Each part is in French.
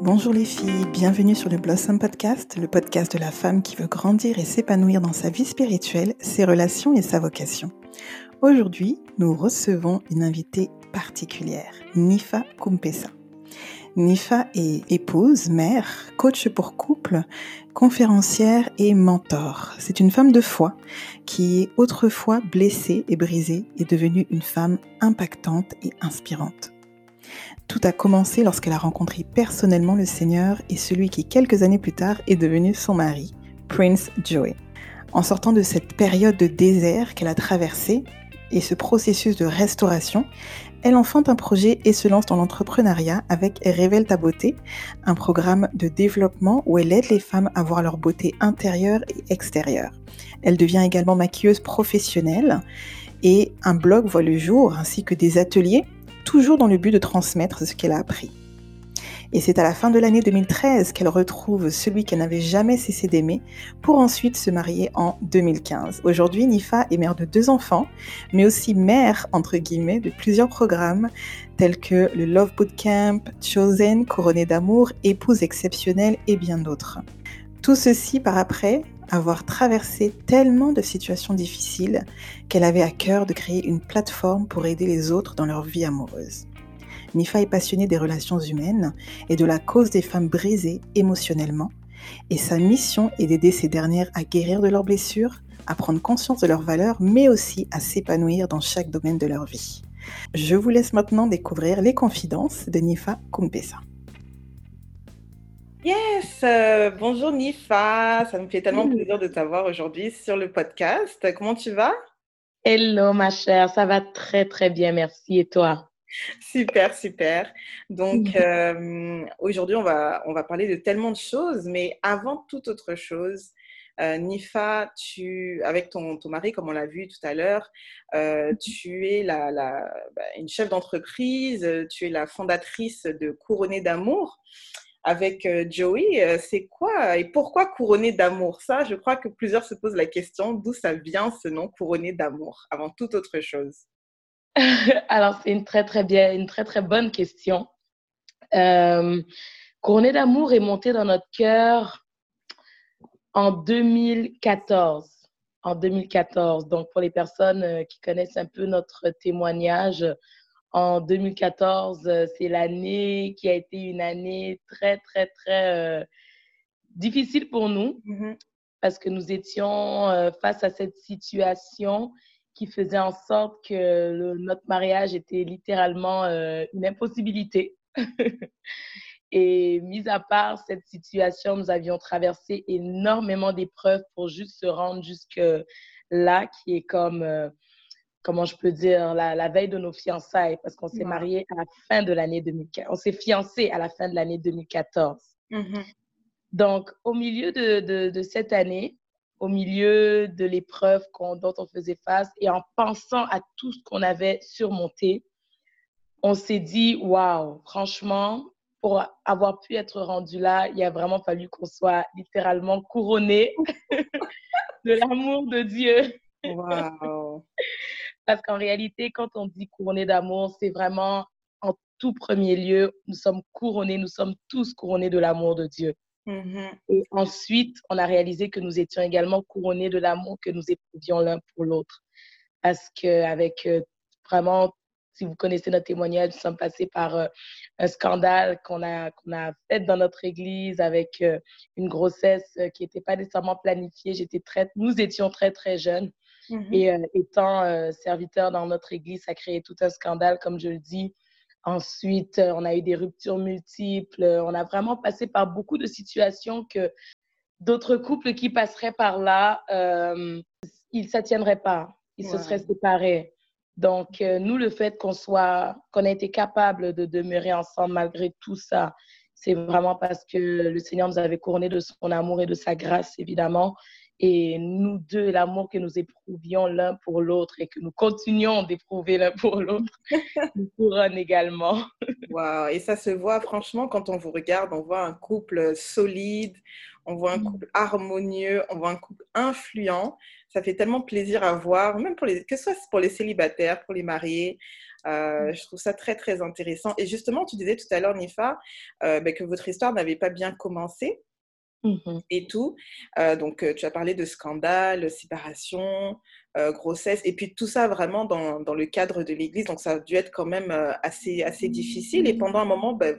Bonjour les filles, bienvenue sur le Blossom Podcast, le podcast de la femme qui veut grandir et s'épanouir dans sa vie spirituelle, ses relations et sa vocation. Aujourd'hui, nous recevons une invitée particulière, Nifa Kumpesa. Nifa est épouse, mère, coach pour couple, conférencière et mentor. C'est une femme de foi qui autrefois blessée et brisée est devenue une femme impactante et inspirante. Tout a commencé lorsqu'elle a rencontré personnellement le Seigneur et celui qui quelques années plus tard est devenu son mari, Prince Joey. En sortant de cette période de désert qu'elle a traversée et ce processus de restauration, elle enfante un projet et se lance dans l'entrepreneuriat avec Révèle ta beauté, un programme de développement où elle aide les femmes à voir leur beauté intérieure et extérieure. Elle devient également maquilleuse professionnelle et un blog voit le jour ainsi que des ateliers, toujours dans le but de transmettre ce qu'elle a appris. Et c'est à la fin de l'année 2013 qu'elle retrouve celui qu'elle n'avait jamais cessé d'aimer pour ensuite se marier en 2015. Aujourd'hui, Nifa est mère de deux enfants, mais aussi mère, entre guillemets, de plusieurs programmes tels que le Love Bootcamp, Chosen, Couronnée d'amour, Épouse exceptionnelle et bien d'autres. Tout ceci par après avoir traversé tellement de situations difficiles qu'elle avait à cœur de créer une plateforme pour aider les autres dans leur vie amoureuse. Nifa est passionnée des relations humaines et de la cause des femmes brisées émotionnellement, et sa mission est d'aider ces dernières à guérir de leurs blessures, à prendre conscience de leurs valeurs, mais aussi à s'épanouir dans chaque domaine de leur vie. Je vous laisse maintenant découvrir les confidences de Nifa Kumpesa. Yes, euh, bonjour Nifa, ça me fait tellement plaisir de t'avoir aujourd'hui sur le podcast. Comment tu vas? Hello ma chère, ça va très très bien, merci. Et toi? Super, super. Donc, euh, aujourd'hui, on va, on va parler de tellement de choses, mais avant toute autre chose, euh, Nifa, tu, avec ton, ton mari, comme on l'a vu tout à l'heure, euh, mmh tu es la, la, bah, une chef d'entreprise, tu es la fondatrice de Couronné d'amour avec Joey. C'est quoi et pourquoi Couronné d'amour? Ça, je crois que plusieurs se posent la question d'où ça vient ce nom Couronné d'amour, avant toute autre chose. Alors, c'est une très, très bien, une très, très bonne question. Euh, Couronné d'amour est monté dans notre cœur en 2014. En 2014. Donc, pour les personnes euh, qui connaissent un peu notre témoignage, en 2014, euh, c'est l'année qui a été une année très, très, très euh, difficile pour nous mm-hmm. parce que nous étions face à cette situation qui faisait en sorte que notre mariage était littéralement euh, une impossibilité. Et mis à part cette situation, nous avions traversé énormément d'épreuves pour juste se rendre jusque là, qui est comme, euh, comment je peux dire, la, veille de nos fiançailles, parce qu'on s'est mariés à la fin de l'année 2014. On s'est fiancés à la fin de l'année 2014. Mm-hmm. Donc, au milieu de, de, de cette année, au milieu de l'épreuve dont on faisait face et en pensant à tout ce qu'on avait surmonté, on s'est dit, waouh, franchement, pour avoir pu être rendu là, il a vraiment fallu qu'on soit littéralement couronné de l'amour de Dieu. Wow. Parce qu'en réalité, quand on dit couronné d'amour, c'est vraiment en tout premier lieu, nous sommes couronnés, nous sommes tous couronnés de l'amour de Dieu. Mm-hmm. Et ensuite, on a réalisé que nous étions également couronnés de l'amour que nous éprouvions l'un pour l'autre. Parce qu'avec euh, vraiment, si vous connaissez notre témoignage, nous sommes passés par euh, un scandale qu'on a, qu'on a fait dans notre église avec euh, une grossesse qui n'était pas nécessairement planifiée. J'étais très, nous étions très, très jeunes. Mm-hmm. Et étant serviteur dans notre église, ça a créé tout un scandale, comme je le dis. Ensuite, euh, on a eu des ruptures multiples. On a vraiment passé par beaucoup de situations que d'autres couples qui passeraient par là, euh, ils ne s'attiendraient pas. Ils se seraient séparés. Donc, euh, nous, le fait qu'on soit, qu'on ait été capable de demeurer ensemble malgré tout ça, c'est vraiment parce que le Seigneur nous avait couronné de son amour et de sa grâce, évidemment. Et nous deux, l'amour que nous éprouvions l'un pour l'autre et que nous continuons d'éprouver l'un pour l'autre, nous couronne également. Wow. Et ça se voit franchement quand on vous regarde, on voit un couple solide, on voit un mm. couple harmonieux, on voit un couple influent. Ça fait tellement plaisir à voir, même pour les, que ce soit pour les célibataires, pour les mariés. Euh, je trouve ça très, très intéressant. Et justement, tu disais tout à l'heure, Nifa, euh, ben, que votre histoire n'avait pas bien commencé mmh et tout. Euh, donc, tu as parlé de scandale, séparation, grossesse, et puis tout ça vraiment dans, dans le cadre de l'Église. Donc, ça a dû être quand même assez, assez difficile. Et pendant un moment, ben,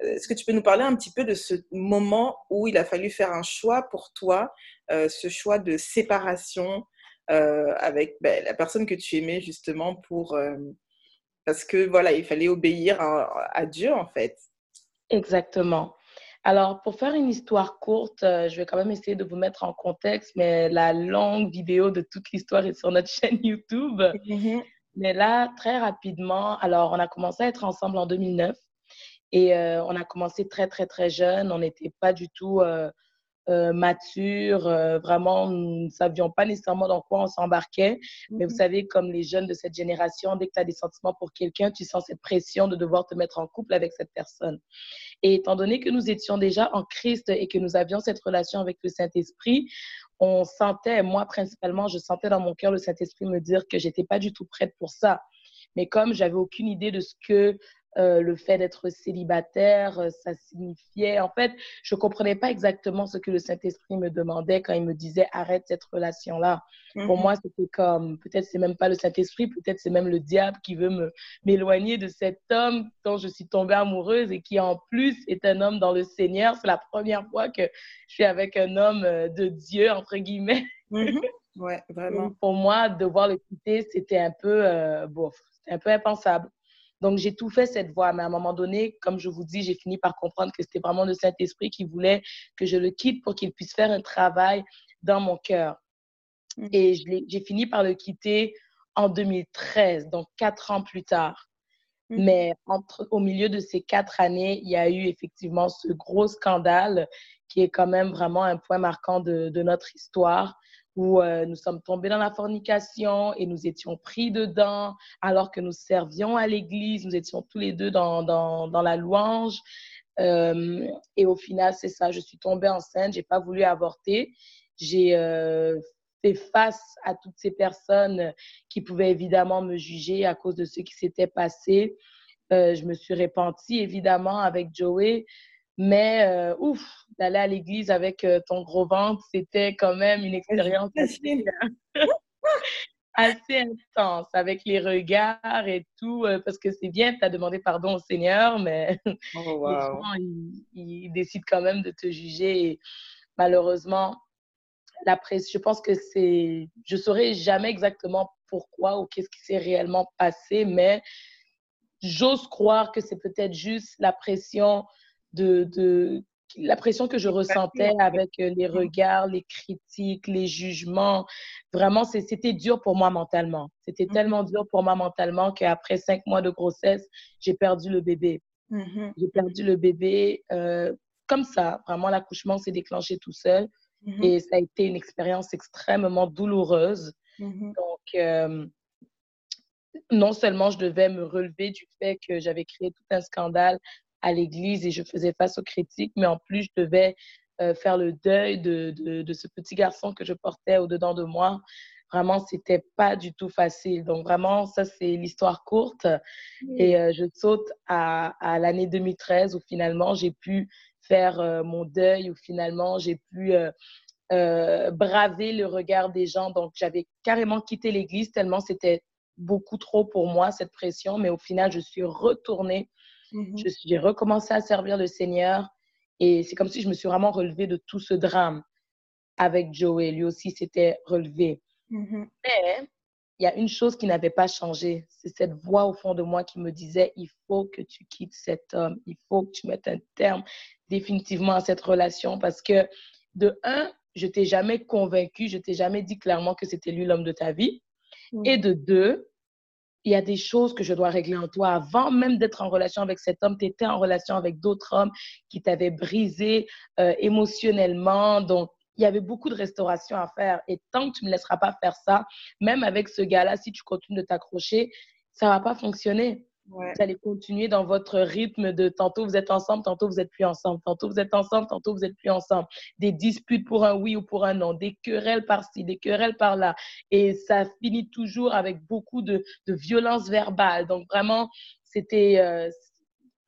est-ce que tu peux nous parler un petit peu de ce moment où il a fallu faire un choix pour toi, ce choix de séparation euh, avec ben, la personne que tu aimais justement pour euh, parce que voilà il fallait obéir à, Dieu en fait? Exactement. Alors, pour faire une histoire courte, euh, je vais quand même essayer de vous mettre en contexte, mais la longue vidéo de toute l'histoire est sur notre chaîne YouTube. Mm-hmm. Mais là, très rapidement, alors on a commencé à être ensemble en 2009 et on a commencé très, très, très jeune. On n'était pas du tout euh, mature. Euh, vraiment, nous ne savions pas nécessairement dans quoi on s'embarquait. Mais vous mhm. savez, comme les jeunes de cette génération, dès que tu as des sentiments pour quelqu'un, tu sens cette pression de devoir te mettre en couple avec cette personne. Et étant donné que nous étions déjà en Christ et que nous avions cette relation avec le Saint-Esprit, on sentait, moi principalement, je sentais dans mon cœur le Saint-Esprit me dire que j'étais pas du tout prête pour ça. Mais comme j'avais aucune idée de ce que euh, le fait d'être célibataire, euh, ça signifiait. En fait, je ne comprenais pas exactement ce que le Saint-Esprit me demandait quand il me disait arrête cette relation-là. Pour mhm. moi, c'était comme peut-être c'est même pas le Saint-Esprit, peut-être c'est même le diable qui veut m'éloigner de cet homme dont je suis tombée amoureuse et qui en plus est un homme dans le Seigneur. C'est la première fois que je suis avec un homme euh, de Dieu entre guillemets. Mhm. Ouais, vraiment. Pour moi, devoir le quitter, c'était un peu bof, c'était un peu impensable. Donc, j'ai tout fait cette voie. Mais à un moment donné, comme je vous dis, j'ai fini par comprendre que c'était vraiment le Saint-Esprit qui voulait que je le quitte pour qu'il puisse faire un travail dans mon cœur. Mm. Et j'ai fini par le quitter en 2013, donc quatre ans plus tard. Mm. Mais entre, au milieu de ces quatre années, il y a eu effectivement ce gros scandale qui est quand même vraiment un point marquant de, de notre histoire où euh, nous sommes tombés dans la fornication et nous étions pris dedans alors que nous servions à l'église. Nous étions tous les deux dans, dans, dans la louange. Euh, et au final, c'est ça, je suis tombée enceinte, j'ai pas voulu avorter. J'ai euh, fait face à toutes ces personnes qui pouvaient évidemment me juger à cause de ce qui s'était passé. je me suis repentie évidemment avec Joey. Mais euh, ouf, d'aller à l'église avec euh, ton gros ventre, c'était quand même une expérience assez, assez, intense avec les regards et tout. Euh, parce que c'est bien, tu as demandé pardon au Seigneur, mais oh, il, décide quand même de te juger. Et malheureusement, la presse, je pense que c'est. Je ne saurais jamais exactement pourquoi ou qu'est-ce qui s'est réellement passé, mais j'ose croire que c'est peut-être juste la pression de, de la pression que je ressentais avec euh, les regards, les critiques, les jugements. Vraiment, c'était dur pour moi mentalement. C'était mmh tellement dur pour moi mentalement qu'après cinq mois de grossesse, j'ai perdu le bébé. Mmh j'ai perdu le bébé euh, comme ça. Vraiment, l'accouchement s'est déclenché tout seul. Mmh Et ça a été une expérience extrêmement douloureuse. Donc, euh, non seulement je devais me relever du fait que j'avais créé tout un scandale à l'église et je faisais face aux critiques, mais en plus, je devais euh, faire le deuil de, de, ce petit garçon que je portais au-dedans de moi. Vraiment, c'était pas du tout facile. Donc, vraiment, ça, c'est l'histoire courte. Et euh, je saute à, à l'année 2013 où finalement, j'ai pu faire euh, mon deuil, où finalement, j'ai pu braver le regard des gens. Donc, j'avais carrément quitté l'église tellement c'était beaucoup trop pour moi, cette pression. Mais au final, je suis retournée Mmh j'ai recommencé à servir le Seigneur et c'est comme si je me suis vraiment relevée de tout ce drame avec Joey. Lui aussi s'était relevé. Mmh Mais il y a une chose qui n'avait pas changé. C'est cette voix au fond de moi qui me disait, il faut que tu quittes cet homme. Il faut que tu mettes un terme définitivement à cette relation parce que, de un, je t'ai jamais convaincu, je t'ai jamais dit clairement que c'était lui l'homme de ta vie. Mmh. Et de deux, il y a des choses que je dois régler en toi. Avant même d'être en relation avec cet homme, tu étais en relation avec d'autres hommes qui t'avaient brisé euh, émotionnellement. Donc, il y avait beaucoup de restauration à faire. Et tant que tu ne me laisseras pas faire ça, même avec ce gars-là, si tu continues de t'accrocher, ça ne va pas fonctionner. Vous allez continuer dans votre rythme de tantôt vous êtes ensemble, tantôt vous êtes plus ensemble, tantôt vous êtes ensemble, tantôt vous êtes plus ensemble. Des disputes pour un oui ou pour un non, des querelles par-ci, des querelles par-là. Et ça finit toujours avec beaucoup de, de violence verbale. Donc vraiment, c'était, euh,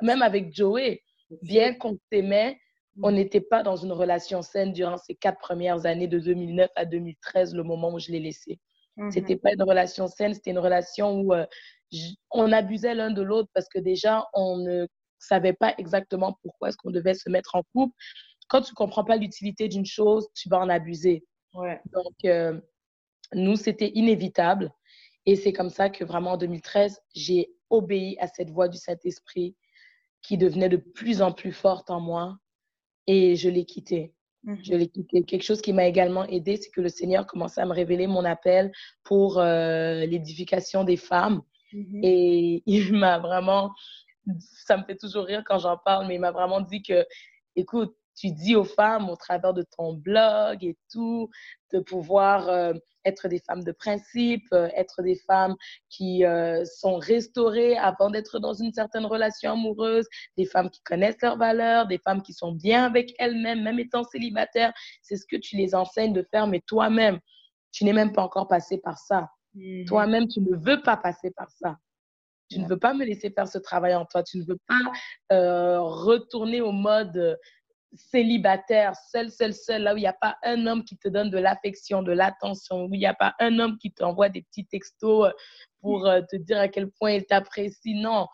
même avec Joey, bien qu'on s'aimait, on n'était pas dans une relation saine durant ces quatre premières années de 2009 à 2013, le moment où je l'ai laissé. Mm C'était pas une relation saine, c'était une relation où euh, on abusait l'un de l'autre parce que déjà, on ne savait pas exactement pourquoi est-ce qu'on devait se mettre en couple. Quand tu comprends pas l'utilité d'une chose, tu vas en abuser. Donc, euh, nous, c'était inévitable. Et c'est comme ça que vraiment en 2013, j'ai obéi à cette voix du Saint-Esprit qui devenait de plus en plus forte en moi et je l'ai quitté. Mhm. Je l'ai quitté. Quelque chose qui m'a également aidé, c'est que le Seigneur commençait à me révéler mon appel pour euh, l'édification des femmes. Mhm. Et il m'a vraiment, ça me fait toujours rire quand j'en parle, mais il m'a vraiment dit que, écoute, tu dis aux femmes au travers de ton blog et tout, de pouvoir euh, être des femmes de principe, euh, être des femmes qui euh, sont restaurées avant d'être dans une certaine relation amoureuse, des femmes qui connaissent leurs valeurs, des femmes qui sont bien avec elles-mêmes, même étant célibataires. C'est ce que tu les enseignes de faire, mais toi-même, tu n'es même pas encore passé par ça. Mhm. Toi-même, tu ne veux pas passer par ça. Tu ne veux pas me laisser faire ce travail en toi. Tu ne veux pas retourner au mode célibataire, seul, seul, seul, là où il n'y a pas un homme qui te donne de l'affection, de l'attention, où il n'y a pas un homme qui t'envoie des petits textos euh, pour euh, te dire à quel point il t'apprécie. Non,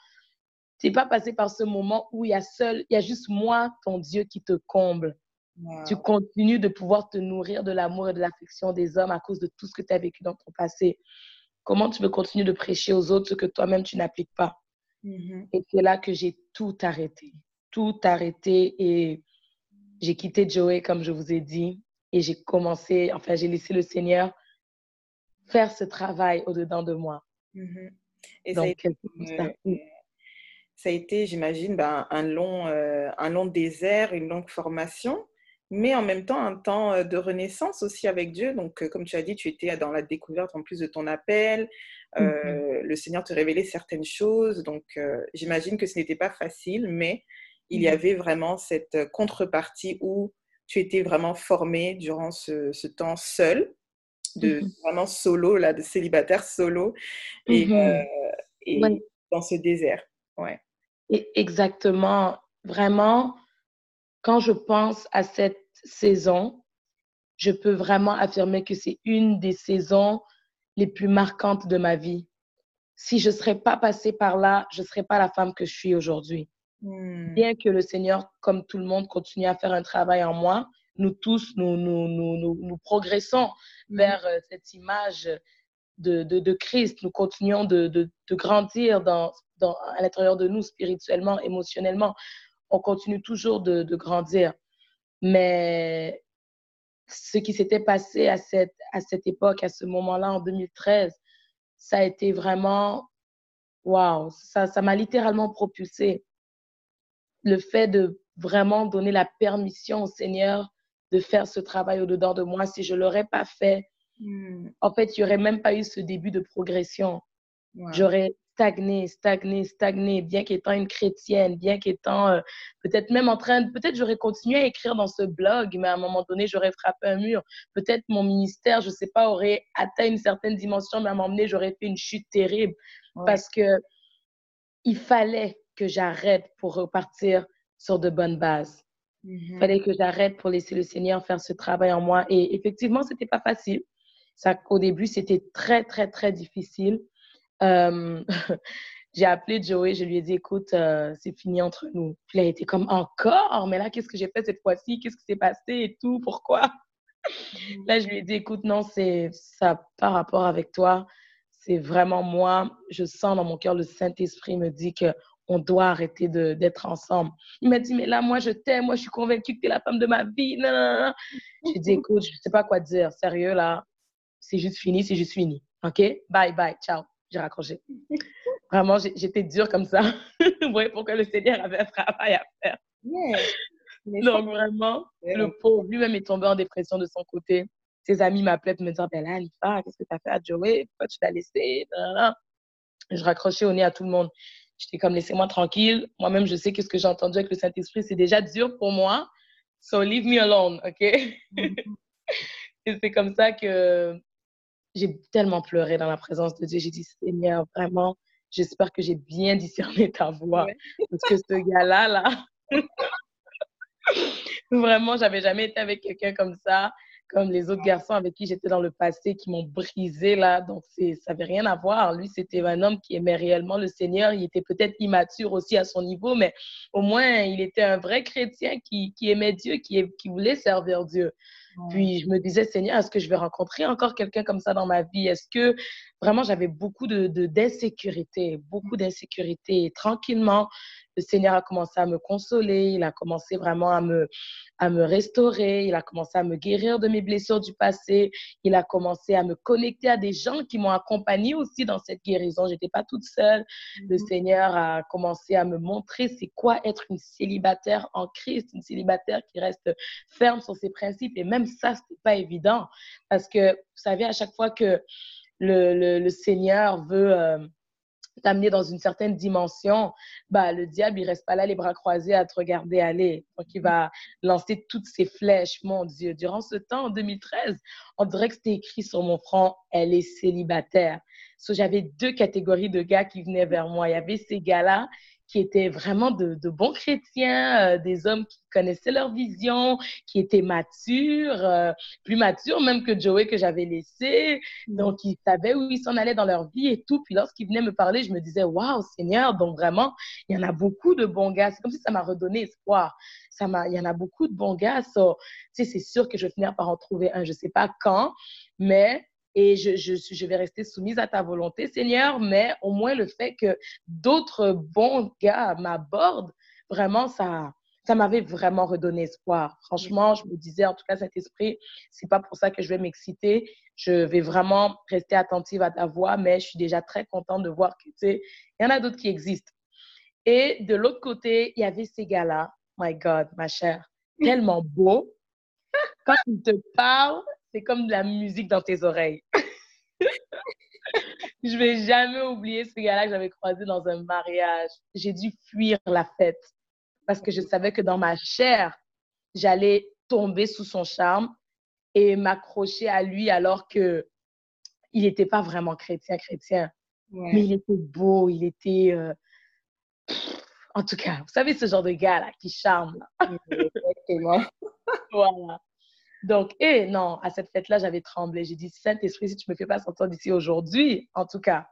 tu n'es pas passé par ce moment où il y a seul, il y a juste moi, ton Dieu, qui te comble. Tu continues de pouvoir te nourrir de l'amour et de l'affection des hommes à cause de tout ce que tu as vécu dans ton passé. Comment tu veux continuer de prêcher aux autres ce que toi-même tu n'appliques pas? Mm-hmm. Et c'est là que j'ai tout arrêté. Tout arrêté et j'ai quitté Joey, comme je vous ai dit, et j'ai commencé, enfin, j'ai laissé le Seigneur faire ce travail au-dedans de moi. Mm-hmm. Et ça, a été, ça, a été, j'imagine, ben, un, long, euh, un long désert, une longue formation, mais en même temps un temps de renaissance aussi avec Dieu. Donc, comme tu as dit, tu étais dans la découverte en plus de ton appel. Mm-hmm. Le Seigneur te révélait certaines choses. Donc, j'imagine que ce n'était pas facile, mais il y mmh. avait vraiment cette contrepartie où tu étais vraiment formé durant ce, temps seul, de mmh vraiment solo, là, de célibataire solo, et, mmh euh, dans ce désert. Ouais. Et exactement. Vraiment, quand je pense à cette saison, je peux vraiment affirmer que c'est une des saisons les plus marquantes de ma vie. Si je ne serais pas passée par là, je ne serais pas la femme que je suis aujourd'hui. Hmm. Bien que le Seigneur, comme tout le monde, continue à faire un travail en moi, nous tous, nous, nous, nous, nous, progressons hmm. vers euh, cette image de, de, de, Christ. Nous continuons de, de, de grandir dans, dans, à l'intérieur de nous, spirituellement, émotionnellement. On continue toujours de, grandir. Mais ce qui s'était passé à cette, à cette époque, à ce moment-là, en 2013, ça a été vraiment, waouh, ça m'a littéralement propulsé le fait de vraiment donner la permission au Seigneur de faire ce travail au-dedans de moi, si je ne l'aurais pas fait, hmm. en fait, il n'y aurait même pas eu ce début de progression. J'aurais stagné, stagné, stagné, bien qu'étant une chrétienne, bien qu'étant euh, peut-être même en train de, peut-être j'aurais continué à écrire dans ce blog, mais à un moment donné, j'aurais frappé un mur. Peut-être mon ministère, je ne sais pas, aurait atteint une certaine dimension, mais à un moment donné, j'aurais fait une chute terrible parce que il fallait que j'arrête pour repartir sur de bonnes bases. Il mm-hmm. fallait que j'arrête pour laisser le Seigneur faire ce travail en moi. Et effectivement, ce n'était pas facile. Ça, au début, c'était très, très, très difficile. Euh, j'ai appelé Joey, je lui ai dit, écoute, euh, c'est fini entre nous. Puis il a été comme, encore? Mais là, qu'est-ce que j'ai fait cette fois-ci? Qu'est-ce qui s'est passé et tout? Pourquoi? Mm-hmm. Là, je lui ai dit, écoute, non, c'est ça par rapport avec toi. C'est vraiment moi. Je sens dans mon cœur, le Saint-Esprit me dit que on doit arrêter d'être ensemble. Il m'a dit, mais là, moi, je t'aime, moi, je suis convaincue que tu es la femme de ma vie. Non, J'ai dit, écoute, je ne sais pas quoi dire. Sérieux, là, c'est juste fini, c'est juste fini. OK? Bye, bye, ciao. J'ai raccroché. Vraiment, j'étais dure comme ça. Vous voyez pourquoi le Seigneur avait un travail à faire. Donc, vraiment, le pauvre, lui-même est tombé en dépression de son côté. Ses amis m'appelaient pour me dire, ben là, Alifa, qu'est-ce que tu as fait à Joey? Pourquoi tu l'as laissé? Je raccrochais au nez à tout le monde. J'étais comme, laissez-moi tranquille. Moi-même, je sais que ce que j'ai entendu avec le Saint-Esprit, c'est déjà dur pour moi. So leave me alone, OK? Mm-hmm. et c'est comme ça que j'ai tellement pleuré dans la présence de Dieu. J'ai dit, Seigneur, vraiment, j'espère que j'ai bien discerné ta voix. Parce que ce gars-là, là, vraiment, j'avais jamais été avec quelqu'un comme ça comme les autres garçons avec qui j'étais dans le passé qui m'ont brisé là. Donc, ça n'avait rien à voir. Lui, c'était un homme qui aimait réellement le Seigneur. Il était peut-être immature aussi à son niveau, mais au moins, il était un vrai chrétien qui, qui aimait Dieu, qui, qui voulait servir Dieu. Puis je me disais, Seigneur, est-ce que je vais rencontrer encore quelqu'un comme ça dans ma vie? Est-ce que vraiment j'avais beaucoup de, d'insécurité, beaucoup d'insécurité. Tranquillement, le Seigneur a commencé à me consoler, il a commencé vraiment à me, à me restaurer, il a commencé à me guérir de mes blessures du passé, il a commencé à me connecter à des gens qui m'ont accompagné aussi dans cette guérison. Je n'étais pas toute seule. Le mhm. Seigneur a commencé à me montrer c'est quoi être une célibataire en Christ, une célibataire qui reste ferme sur ses principes. Et même ça, ce n'était pas évident parce que, vous savez, à chaque fois que le, le, Seigneur veut... Euh, t'amener dans une certaine dimension, bah, le diable, il reste pas là les bras croisés à te regarder aller. Donc, il va lancer toutes ses flèches. Mon Dieu, durant ce temps, en 2013, on dirait que c'était écrit sur mon front, elle est célibataire. So, J'avais deux catégories de gars qui venaient vers moi. Il y avait ces gars-là qui étaient vraiment de, bons chrétiens, euh, des hommes qui connaissaient leur vision, qui étaient matures, euh, plus matures même que Joey que j'avais laissé. Donc, ils savaient où ils s'en allaient dans leur vie et tout. Puis lorsqu'ils venaient me parler, je me disais, waouh, Seigneur, donc vraiment, il y en a beaucoup de bons gars. C'est comme si ça m'a redonné espoir. Ça m'a, il y en a beaucoup de bons gars. So, c'est sûr que je vais finir par en trouver un. Je sais pas quand, mais et je, je, vais rester soumise à ta volonté, Seigneur, mais au moins le fait que d'autres bons gars m'abordent, vraiment, ça, ça m'avait vraiment redonné espoir. Franchement, je me disais, en tout cas, cet esprit, c'est pas pour ça que je vais m'exciter. Je vais vraiment rester attentive à ta voix, mais je suis déjà très contente de voir que, tu il y en a d'autres qui existent. Et de l'autre côté, il y avait ces gars-là. My God, ma chère, tellement beau. Quand ils te parlent, c'est comme de la musique dans tes oreilles. je vais jamais oublier ce gars-là que j'avais croisé dans un mariage. J'ai dû fuir la fête parce que je savais que dans ma chair, j'allais tomber sous son charme et m'accrocher à lui alors que il n'était pas vraiment chrétien chrétien. Mais il était beau, il était euh, en tout cas, vous savez ce genre de gars là qui charme Exactement. voilà. Donc, et non, à cette fête-là, j'avais tremblé. J'ai dit, Saint-Esprit, si tu me fais pas sortir d'ici aujourd'hui, en tout cas,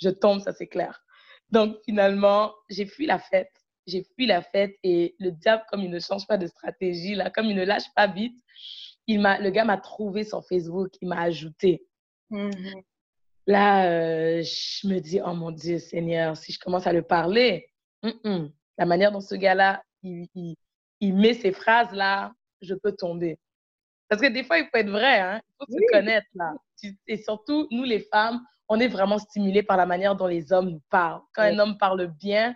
je tombe, ça c'est clair. Donc, finalement, j'ai fui la fête. J'ai fui la fête et le diable, comme il ne change pas de stratégie, là, comme il ne lâche pas vite, il m'a, le gars m'a trouvé sur Facebook, il m'a ajouté. Mm-hmm. Là, euh, je me dis, oh mon Dieu, Seigneur, si je commence à le parler, la manière dont ce gars-là, il, il, il met ces phrases-là, je peux tomber. Parce que des fois, il faut être vrai, hein? il faut se connaître. Là. Et surtout, nous, les femmes, on est vraiment stimulés par la manière dont les hommes nous parlent. Quand un homme parle bien,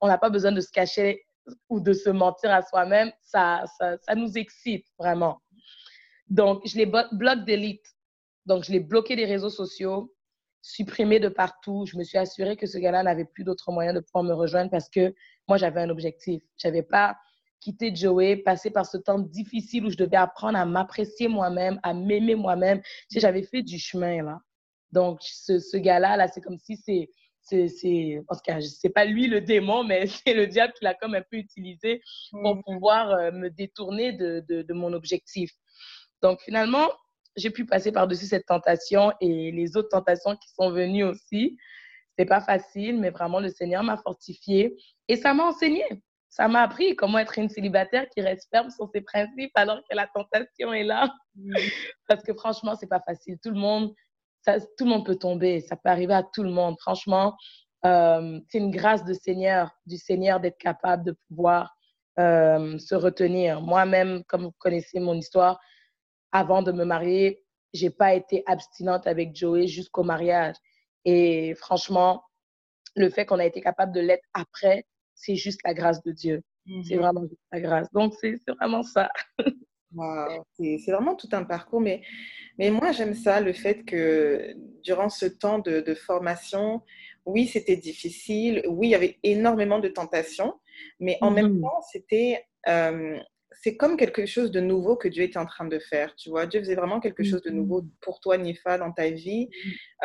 on n'a pas besoin de se cacher ou de se mentir à soi-même. Ça, ça, ça, nous excite vraiment. Donc, je les bloque d'élite. Donc, je l'ai bloqué des réseaux sociaux, supprimé de partout. Je me suis assurée que ce gars-là n'avait plus d'autres moyens de pouvoir me rejoindre parce que moi, j'avais un objectif. Je n'avais pas quitter Joey, passer par ce temps difficile où je devais apprendre à m'apprécier moi-même, à m'aimer moi-même. Tu j'avais fait du chemin, là. Donc, ce, ce gars-là, là, c'est comme si c'est, c'est, en tout cas, c'est pas lui le démon, mais c'est le diable qui l'a comme un peu utilisé pour mm. pouvoir euh, me détourner de, de, de, mon objectif. Donc, finalement, j'ai pu passer par-dessus cette tentation et les autres tentations qui sont venues aussi. C'est pas facile, mais vraiment, le Seigneur m'a fortifié et ça m'a enseigné ça m'a appris comment être une célibataire qui reste ferme sur ses principes alors que la tentation est là. Parce que franchement, c'est pas facile. Tout le monde, ça, tout le monde peut tomber. Ça peut arriver à tout le monde. Franchement, euh, c'est une grâce de Seigneur, du Seigneur d'être capable de pouvoir euh, se retenir. Moi-même, comme vous connaissez mon histoire, avant de me marier, j'ai pas été abstinente avec Joey jusqu'au mariage. Et franchement, le fait qu'on a été capable de l'être après, c'est juste la grâce de Dieu. C'est mhm. vraiment juste la grâce. Donc, c'est vraiment ça. wow. C'est vraiment tout un parcours. Mais, mais moi, j'aime ça, le fait que durant ce temps de, formation, oui, c'était difficile. Oui, il y avait énormément de tentations. Mais en même Mhm. temps, c'était, euh, c'est comme quelque chose de nouveau que Dieu était en train de faire. Tu vois, Dieu faisait vraiment quelque chose de nouveau Mhm. pour toi, Nifa, dans ta vie.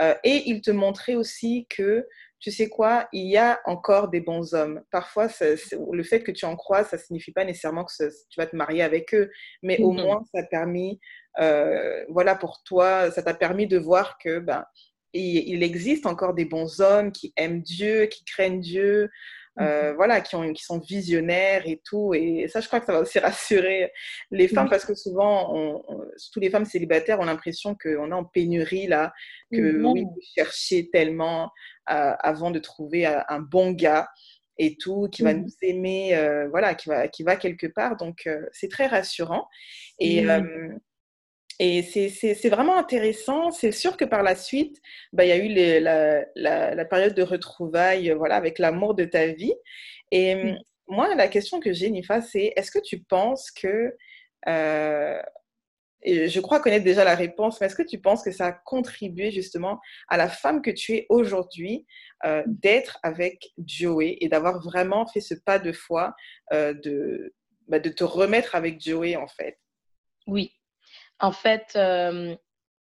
Euh, et il te montrait aussi que, tu sais quoi, il y a encore des bons hommes. Parfois, ça- le fait que tu en croises, ça signifie pas nécessairement que ça- tu vas te marier avec eux, mais au Mhm. moins, ça a permis, euh, voilà, pour toi, ça t'a permis de voir que, ben, il, il existe encore des bons hommes qui aiment Dieu, qui craignent Dieu, euh, voilà, qui, ont, qui sont visionnaires et tout. Et ça, je crois que ça va aussi rassurer les femmes Oui. parce que souvent, on, on- surtout les femmes célibataires ont l'impression qu'on est en pénurie là, que oui, Mhm. vous cherchez tellement euh, avant de trouver un, un bon gars et tout, qui va Mhm. nous aimer, euh, voilà, qui va, qui va quelque part. Donc, euh, c'est très rassurant. Et, euh, et c'est- vraiment intéressant. C'est sûr que par la suite, bah, il y a eu les- la, la- la période de retrouvailles euh, voilà, avec l'amour de ta vie. Et Mhm. moi, la question que j'ai, Nifa, c'est est-ce que tu penses que, euh, et je crois connaître déjà la réponse, mais est-ce que tu penses que ça a contribué justement à la femme que tu es aujourd'hui euh, d'être avec Joey et d'avoir vraiment fait ce pas de foi, euh, de, bah, de te remettre avec Joey en fait? Oui. En fait, euh,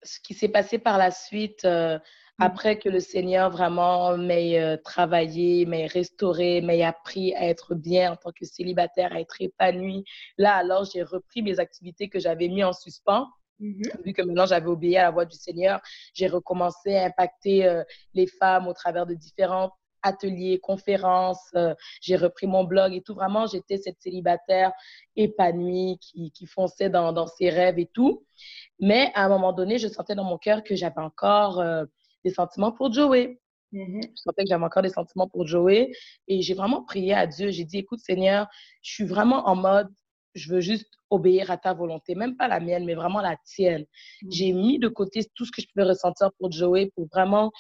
ce qui s'est passé par la suite, euh, Mhm. après que le Seigneur vraiment m'ait euh, travaillé, m'ait restauré, m'ait appris à être bien en tant que célibataire, à être épanouie, là, alors, j'ai repris mes activités que j'avais mis en suspens. Mhm. Vu que maintenant j'avais obéi à la voix du Seigneur, j'ai recommencé à impacter euh, les femmes au travers de différents ateliers, conférences. euh, j'ai repris mon blog et tout. Vraiment, j'étais cette célibataire épanouie qui, qui fonçait dans, dans ses rêves et tout. Mais à un moment donné, je sentais dans mon cœur que j'avais encore euh, des sentiments pour Joey. Mhm. Je sentais que j'avais encore des sentiments pour Joey. Et j'ai vraiment prié à Dieu. J'ai dit, écoute Seigneur, je suis vraiment en mode, je veux juste obéir à ta volonté, même pas la mienne, mais vraiment la tienne. J'ai mis de côté tout ce que je pouvais ressentir pour Joey pour vraiment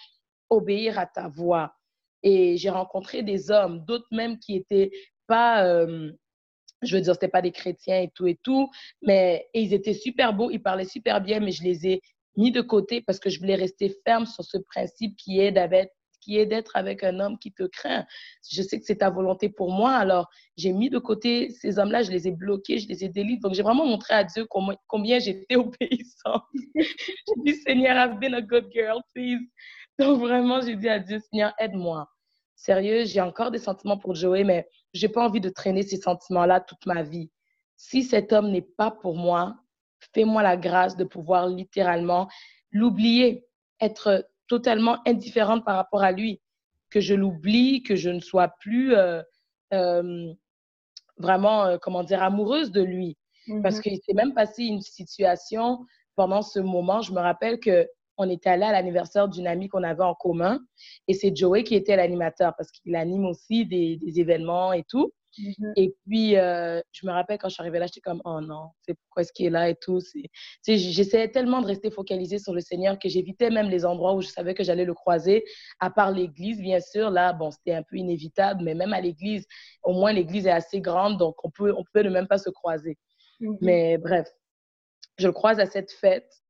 obéir à ta voix. Et j'ai rencontré des hommes, d'autres même qui étaient pas, euh, je veux dire, c'était pas des chrétiens et tout et tout, mais ils étaient super beaux, ils parlaient super bien, mais je les ai mis de côté parce que je voulais rester ferme sur ce principe qui est d'être avec un homme qui te craint. Je sais que c'est ta volonté pour moi, alors j'ai mis de côté ces hommes-là, je les ai bloqués, je les ai déliés. Donc j'ai vraiment montré à Dieu combien j'étais obéissante. j'ai dit, Seigneur, I've been a good girl, please. Donc vraiment, j'ai dit à Dieu, Seigneur, aide-moi. Sérieux, j'ai encore des sentiments pour Joey, mais j'ai pas envie de traîner ces sentiments-là toute ma vie. Si cet homme n'est pas pour moi, fais-moi la grâce de pouvoir littéralement l'oublier, être totalement indifférente par rapport à lui, que je l'oublie, que je ne sois plus euh, euh, vraiment, euh, comment dire, amoureuse de lui. Parce Mhm. qu'il s'est même passé une situation pendant ce moment. Je me rappelle que on était allé à l'anniversaire d'une amie qu'on avait en commun et c'est Joey qui était l'animateur parce qu'il anime aussi des, des événements et tout. Mhm. Et puis, euh, je me rappelle quand je suis arrivée là, j'étais comme, oh non, c'est pourquoi est-ce qu'il est là et tout. J'essayais tellement de rester focalisée sur le Seigneur que j'évitais même les endroits où je savais que j'allais le croiser, à part l'église, bien sûr. Là, bon, c'était un peu inévitable, mais même à l'église, au moins l'église est assez grande, donc on peut, on pouvait ne même pas se croiser. Mhm. Mais bref, je le croise à cette fête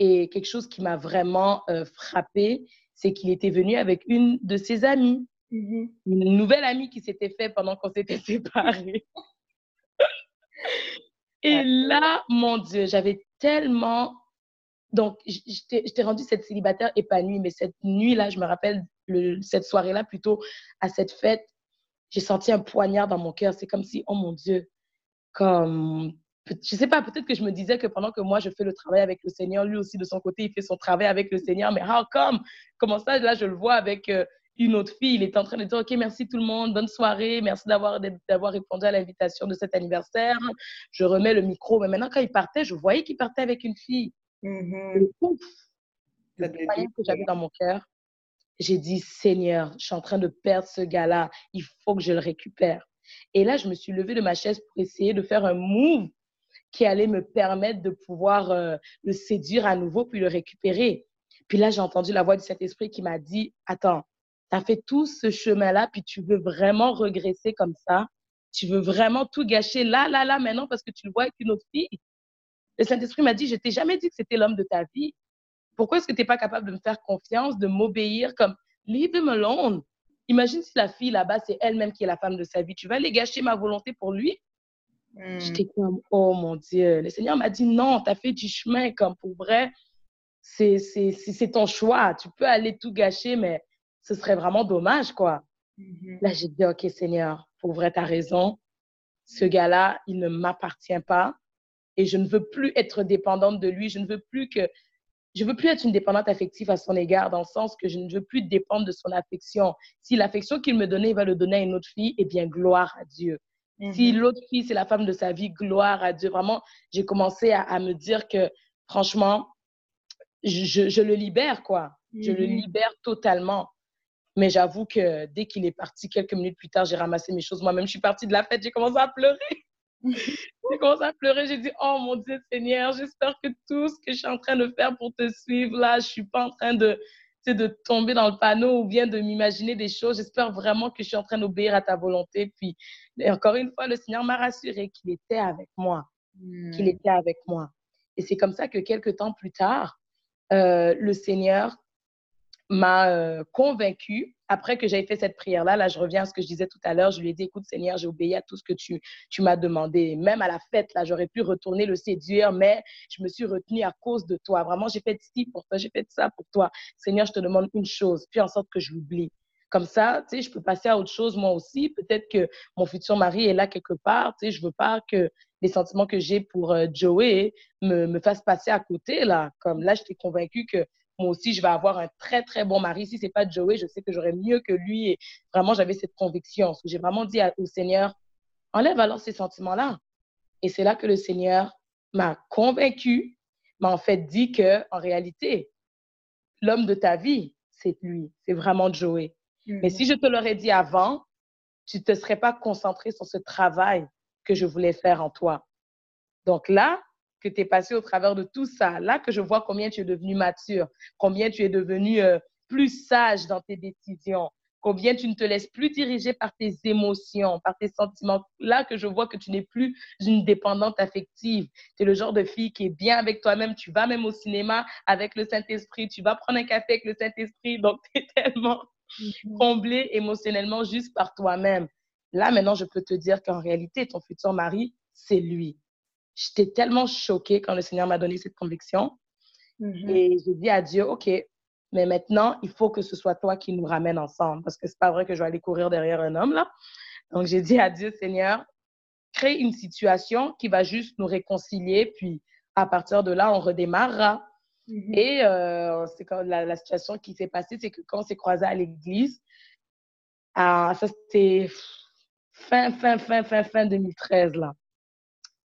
et quelque chose qui m'a vraiment euh, frappée, c'est qu'il était venu avec une de ses amies, Mhm. une nouvelle amie qui s'était fait pendant qu'on s'était séparés. et là, mon Dieu, j'avais tellement... Donc, j'étais rendue cette célibataire épanouie, mais cette nuit-là, je me rappelle, le- cette soirée-là, plutôt, à cette fête, j'ai senti un poignard dans mon cœur. C'est comme si, oh mon Dieu, comme je sais pas, peut-être que je me disais que pendant que moi je fais le travail avec le Seigneur, lui aussi de son côté, il fait son travail avec le Seigneur. Mais how come? Comment ça, là, je le vois avec euh, une autre fille? Il est en train de dire, OK, merci tout le monde, bonne soirée, merci d'avoir d'avoir répondu à l'invitation de cet anniversaire. Je remets le micro. Mais maintenant, quand il partait, je voyais qu'il partait avec une fille. Pouf, Ça le que j'avais dans mon cœur, j'ai dit, Seigneur, je suis en train de perdre ce gars-là. Il faut que je le récupère. Et là, je me suis levée de ma chaise pour essayer de faire un move qui allait me permettre de pouvoir euh, le séduire à nouveau puis le récupérer. Puis là, j'ai entendu la voix du Saint-Esprit qui m'a dit, attends, tu as fait tout ce chemin-là, puis tu veux vraiment regresser comme ça? Tu veux vraiment tout gâcher là, là, là, maintenant parce que tu le vois avec une autre fille? Le Saint-Esprit m'a dit, je t'ai jamais dit que c'était l'homme de ta vie. Pourquoi est-ce que tu n'es pas capable de me faire confiance, de m'obéir comme leave him alone? Imagine si la fille là-bas, c'est elle-même qui est la femme de sa vie. Tu vas aller gâcher ma volonté pour lui? Hmm. J'étais comme, oh mon Dieu. Le Seigneur m'a dit, non, tu as fait du chemin comme pour vrai. C'est ton choix. Tu peux aller tout gâcher, mais ce serait vraiment dommage, quoi. Mm-hmm. Là, j'ai dit, OK, Seigneur, pour vrai, tu as raison. Ce gars-là, il ne m'appartient pas et je ne veux plus être dépendante de lui. Je ne veux plus que je veux plus être une dépendante affective à son égard, dans le sens que je ne veux plus dépendre de son affection. Si l'affection qu'il me donnait, il va le donner à une autre fille, eh bien, gloire à Dieu. Si mhm. l'autre fille, c'est la femme de sa vie, gloire à Dieu. Vraiment, j'ai commencé à, me dire que, franchement, je, le libère, quoi. Je le mhm. libère totalement. Mais j'avoue que dès qu'il est parti, quelques minutes plus tard, j'ai ramassé mes choses. Moi-même, je suis partie de la fête, j'ai commencé à pleurer. j'ai commencé à pleurer. J'ai dit, oh mon Dieu Seigneur, j'espère que tout ce que je suis en train de faire pour te suivre, là, je suis pas en train de, de tomber dans le panneau ou bien de m'imaginer des choses. J'espère vraiment que je suis en train d'obéir à ta volonté. Puis, encore une fois, le Seigneur m'a rassuré qu'il était avec moi, qu'il hmm. était avec moi. Et c'est comme ça que quelques temps plus tard, euh, le Seigneur m'a euh, convaincu après que j'avais fait cette prière-là, là, je reviens à ce que je disais tout à l'heure, je lui ai dit, écoute Seigneur, j'ai obéi à tout ce que tu, tu m'as demandé. Même à la fête, là, j'aurais pu retourner le séduire, mais je me suis retenue à cause de toi. Vraiment, j'ai fait ci pour toi, j'ai fait ça pour toi. Seigneur, je te demande une chose, puis en sorte que je l'oublie. Comme ça, tu sais, je peux passer à autre chose moi aussi. Peut-être que mon futur mari est là quelque part. Tu sais, je veux pas que les sentiments que j'ai pour euh, Joey me, me fassent passer à côté là. Comme là, je t'ai convaincue que moi aussi, je vais avoir un très, très bon mari. Si ce n'est pas Joey, je sais que j'aurai mieux que lui. Et vraiment, j'avais cette conviction. J'ai vraiment dit au Seigneur, enlève alors ces sentiments-là. Et c'est là que le Seigneur m'a convaincu, m'a en fait dit que, en réalité, l'homme de ta vie, c'est lui, c'est vraiment Joey. Mais mhm. si je te l'aurais dit avant, tu ne te serais pas concentré sur ce travail que je voulais faire en toi. Donc là, que tu es passé au travers de tout ça, là que je vois combien tu es devenu mature, combien tu es devenu euh, plus sage dans tes décisions, combien tu ne te laisses plus diriger par tes émotions, par tes sentiments. Là que je vois que tu n'es plus une dépendante affective. Tu es le genre de fille qui est bien avec toi-même. Tu vas même au cinéma avec le Saint-Esprit. Tu vas prendre un café avec le Saint-Esprit. Donc, tu es tellement mhm. comblée émotionnellement juste par toi-même. Là, maintenant, je peux te dire qu'en réalité, ton futur mari, c'est lui. J'étais tellement choquée quand le Seigneur m'a donné cette conviction. Mm-hmm. Et j'ai dit à Dieu, OK, mais maintenant, il faut que ce soit toi qui nous ramène ensemble parce que c'est pas vrai que je vais aller courir derrière un homme là. Donc j'ai dit à Dieu, Seigneur, crée une situation qui va juste nous réconcilier, puis à partir de là, on redémarrera. Mm-hmm. Et euh, c'est quand la, situation qui s'est passée, c'est que quand on s'est croisés à l'église, ah, ça c'était fin, fin, fin, fin, fin 2013 là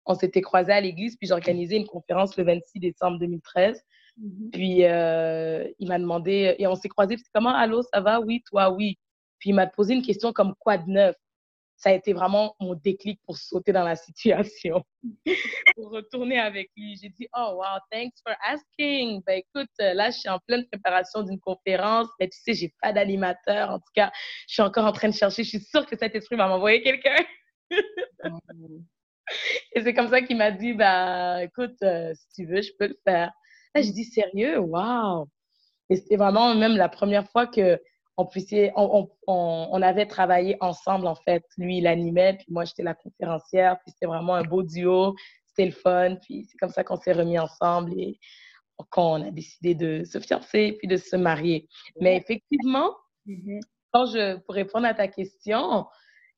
on s'était croisés à l'église, puis j'ai organisé une conférence le 26 décembre 2013. Mhm. Puis euh, il m'a demandé, et on s'est croisés, puis comment, allô, ça va? Oui, toi, oui. Puis il m'a posé une question comme quoi de neuf? Ça a été vraiment mon déclic pour sauter dans la situation, pour retourner avec lui. J'ai dit, oh, wow, thanks for asking. Ben écoute, là, je suis en pleine préparation d'une conférence, mais tu sais, j'ai pas d'animateur. En tout cas, je suis encore en train de chercher. Je suis sûre que cet esprit va m'envoyer quelqu'un. Et c'est comme ça qu'il m'a dit, bah, écoute, euh, si tu veux, je peux le faire. Là, j'ai dit, sérieux, waouh! Et c'était vraiment même la première fois que on, puissait, on, on, on, avait travaillé ensemble, en fait. Lui, il animait, puis moi, j'étais la conférencière, puis c'était vraiment un beau duo, c'était le fun, puis c'est comme ça qu'on s'est remis ensemble et qu'on a décidé de se fiancer, puis de se marier. Mais effectivement, mm-hmm. quand je, pour répondre à ta question,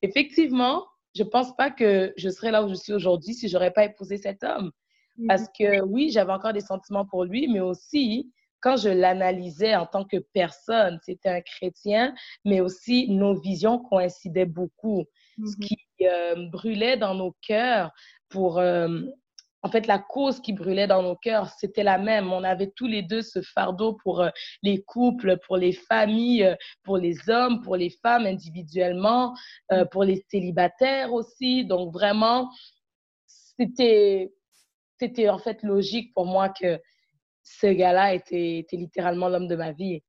effectivement, je pense pas que je serais là où je suis aujourd'hui si j'aurais pas épousé cet homme. Mhm. Parce que oui, j'avais encore des sentiments pour lui, mais aussi quand je l'analysais en tant que personne, c'était un chrétien, mais aussi nos visions coïncidaient beaucoup. Ce mhm. qui euh, brûlait dans nos cœurs pour euh, en fait, la cause qui brûlait dans nos cœurs, c'était la même. On avait tous les deux ce fardeau pour euh, les couples, pour les familles, euh, pour les hommes, pour les femmes individuellement, euh, pour les célibataires aussi. Donc, vraiment, c'était, c'était en fait logique pour moi que ce gars-là était, était littéralement l'homme de ma vie.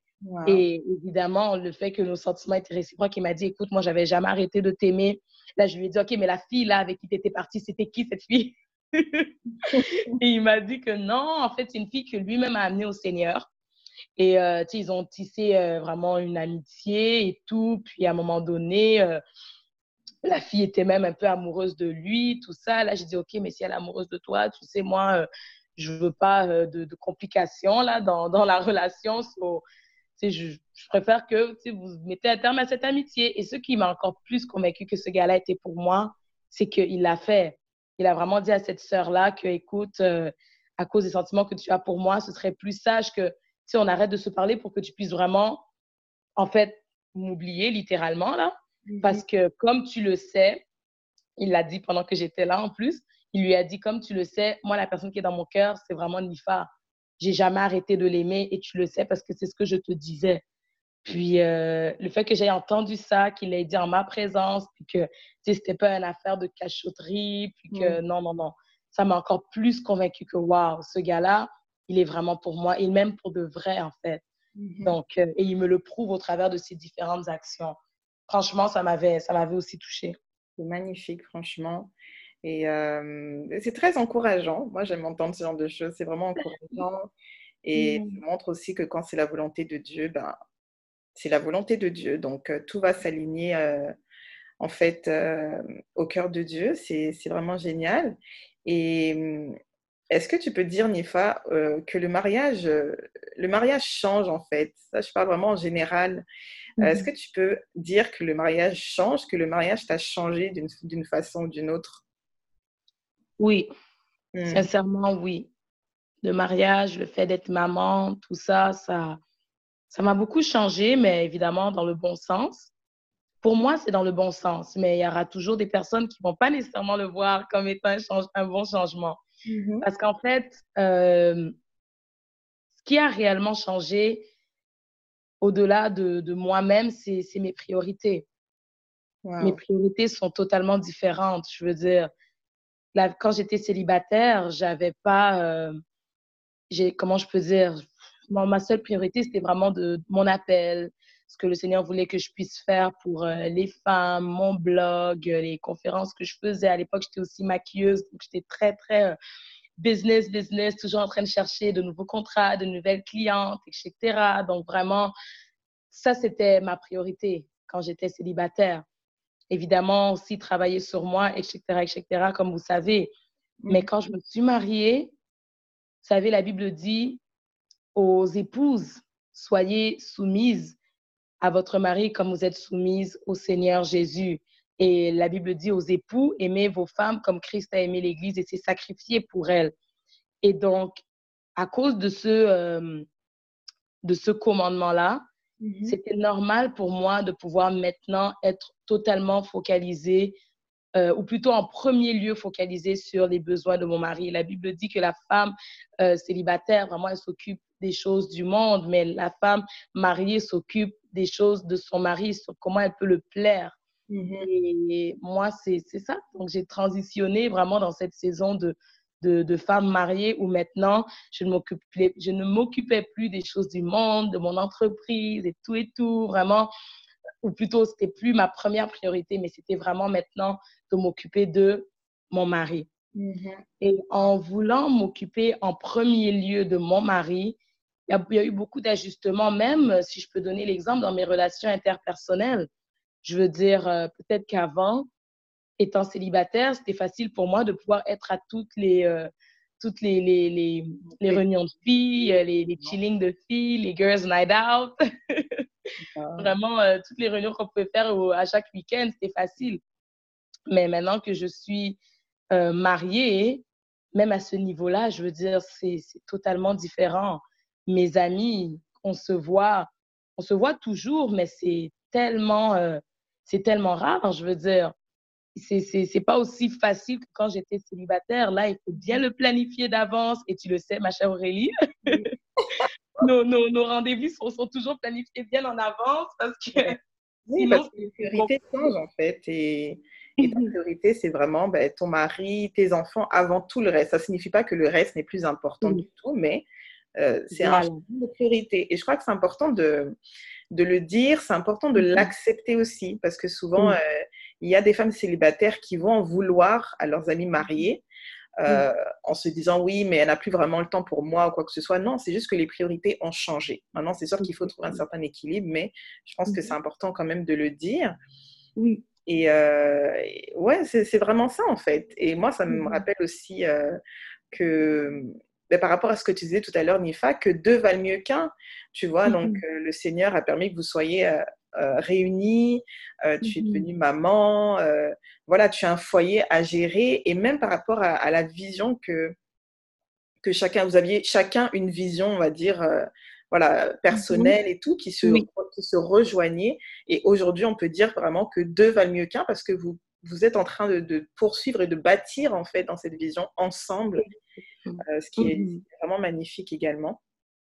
Et évidemment, le fait que nos sentiments étaient réciproques, il m'a dit, écoute, moi, j'avais jamais arrêté de t'aimer. Là, je lui ai dit, OK, mais la fille là avec qui tu étais partie, c'était qui cette fille? et il m'a dit que non, en fait, c'est une fille que lui-même a amenée au Seigneur. Et euh, ils ont tissé euh, vraiment une amitié et tout. Puis à un moment donné, euh, la fille était même un peu amoureuse de lui, tout ça. Là, j'ai dit, OK, mais si elle est amoureuse de toi, tu sais, moi, je veux pas de, complications là, dans, la relation. je, je, préfère que vous mettez un terme à cette amitié. Et ce qui m'a encore plus convaincu que ce gars-là était pour moi, c'est qu'il l'a fait. Il a vraiment dit à cette sœur-là que, écoute, à cause des sentiments que tu as pour moi, ce serait plus sage que si on arrête de se parler pour que tu puisses vraiment, en fait, m'oublier littéralement là. Mhm. Parce que comme tu le sais, il l'a dit pendant que j'étais là en plus, il lui a dit, comme tu le sais, moi, la personne qui est dans mon cœur, c'est vraiment Nifa. J'ai jamais arrêté de l'aimer et tu le sais parce que c'est ce que je te disais. Puis euh, le fait que j'ai entendu ça, qu'il ait dit en ma présence, puis que c'était pas une affaire de cachotterie, puis que non, non, non ça m'a encore plus convaincu que, waouh, ce gars-là, il est vraiment pour moi, et même pour de vrai, en fait. Mm-hmm. Donc, euh, et il me le prouve au travers de ses différentes actions. Franchement, ça m'avait, ça m'avait aussi touché. C'est magnifique, franchement. Et euh, c'est très encourageant. Moi, j'aime entendre ce genre de choses. C'est vraiment encourageant. Et mm-hmm. ça montre aussi que quand c'est la volonté de Dieu, ben, c'est la volonté de Dieu. Donc, euh, tout va s'aligner en fait au cœur de Dieu. C'est vraiment génial. Et est-ce que tu peux dire, Nifa, euh, que le mariage, euh, le mariage change en fait? Ça, je parle vraiment en général. Euh, est-ce que mmh tu peux dire que le mariage change, que le mariage t'a changé d'une façon ou d'une autre? Oui, mmh. sincèrement, oui. Le mariage, le fait d'être maman, tout ça, ça ça m'a beaucoup changé, mais évidemment dans le bon sens pour moi, c'est dans le bon sens, mais il y aura toujours des personnes qui ne vont pas nécessairement le voir comme étant un, bon changement. Mm-hmm. Parce qu'en fait, euh, ce qui a réellement changé au-delà de, moi-même, c'est mes priorités. Mes priorités sont totalement différentes. Je veux dire, quand j'étais célibataire, j'avais pas, euh, comment je peux dire, ma seule priorité, c'était vraiment de, mon appel, ce que le Seigneur voulait que je puisse faire pour euh, les femmes, mon blog, euh, les conférences que je faisais. À l'époque, j'étais aussi maquilleuse, donc j'étais très, très euh, business, business, toujours en train de chercher de nouveaux contrats, de nouvelles clientes, etc. Donc vraiment, ça, c'était ma priorité quand j'étais célibataire. Évidemment, aussi travailler sur moi, etc., etc., comme vous savez. Mais quand je me suis mariée, vous savez, la Bible dit aux épouses, soyez soumises à votre mari comme vous êtes soumise au Seigneur Jésus. Et la Bible dit aux époux, aimez vos femmes comme Christ a aimé l'Église et s'est sacrifié pour elle. Et donc, à cause de ce, euh, de ce commandement-là, mm-hmm. c'était normal pour moi de pouvoir maintenant être totalement focalisée, euh, ou plutôt en premier lieu focalisée sur les besoins de mon mari. La Bible dit que la femme euh, célibataire, vraiment, elle s'occupe des choses du monde, mais la femme mariée s'occupe des choses de son mari, sur comment elle peut le plaire. Mm-hmm. Et moi, c'est ça. Donc, j'ai transitionné vraiment dans cette saison de, de, de femme mariée où maintenant, je ne m'occupais plus des choses du monde, de mon entreprise et tout et tout. Vraiment, ou plutôt, c'était plus ma première priorité, mais c'était vraiment maintenant de m'occuper de mon mari. Mm-hmm. Et en voulant m'occuper en premier lieu de mon mari, il y, a, eu beaucoup d'ajustements, même euh, si je peux donner l'exemple dans mes relations interpersonnelles. Je veux dire, euh, peut-être qu'avant, étant célibataire, c'était facile pour moi de pouvoir être à toutes les, euh, toutes les, les, les, les, réunions de filles, les, les chillings de filles, les girls night out. Vraiment, toutes les réunions qu'on pouvait faire à chaque week-end, c'était facile. Mais maintenant que je suis mariée, même à ce niveau-là, je veux dire, c'est totalement différent mes amis, on se voit, on se voit toujours, mais c'est tellement, euh, c'est tellement rare, je veux dire. C'est pas aussi facile que quand j'étais célibataire. Là, il faut bien le planifier d'avance. Et tu le sais, ma chère Aurélie, nos, nos, nos rendez-vous sont, sont, toujours planifiés bien en avance parce que. Oui, parce que les priorités changent en fait. Et, et ta priorité, c'est vraiment ben, ton mari, tes enfants avant tout le reste. Ça ne signifie pas que le reste n'est plus important du tout, mais euh, c'est un de priorité. Et je crois que c'est important de, de le dire, c'est important de mm-hmm. l'accepter aussi, parce que souvent, mm. euh, il y a des femmes célibataires qui vont en vouloir à leurs amis mariés euh, en se disant oui, mais elle n'a plus vraiment le temps pour moi ou quoi que ce soit. Non, c'est juste que les priorités ont changé. Maintenant, c'est sûr qu'il faut trouver un certain équilibre, mais je pense que c'est important quand même de le dire. Oui. Et, ouais, c'est vraiment ça en fait. Et moi, ça me rappelle aussi que ben, par rapport à ce que tu disais tout à l'heure, Nifa, que deux valent mieux qu'un. Tu vois, donc le Seigneur a permis que vous soyez euh, réunis, euh, tu es mmh devenue maman, euh, voilà, tu as un foyer à gérer et même par rapport à, la vision que, que chacun, vous aviez chacun une vision, on va dire, voilà, personnelle et tout, qui se, qui se rejoignait. Et aujourd'hui, on peut dire vraiment que deux valent mieux qu'un parce que vous, vous êtes en train de, poursuivre et de bâtir en fait dans cette vision ensemble, ce qui est mmh vraiment magnifique également.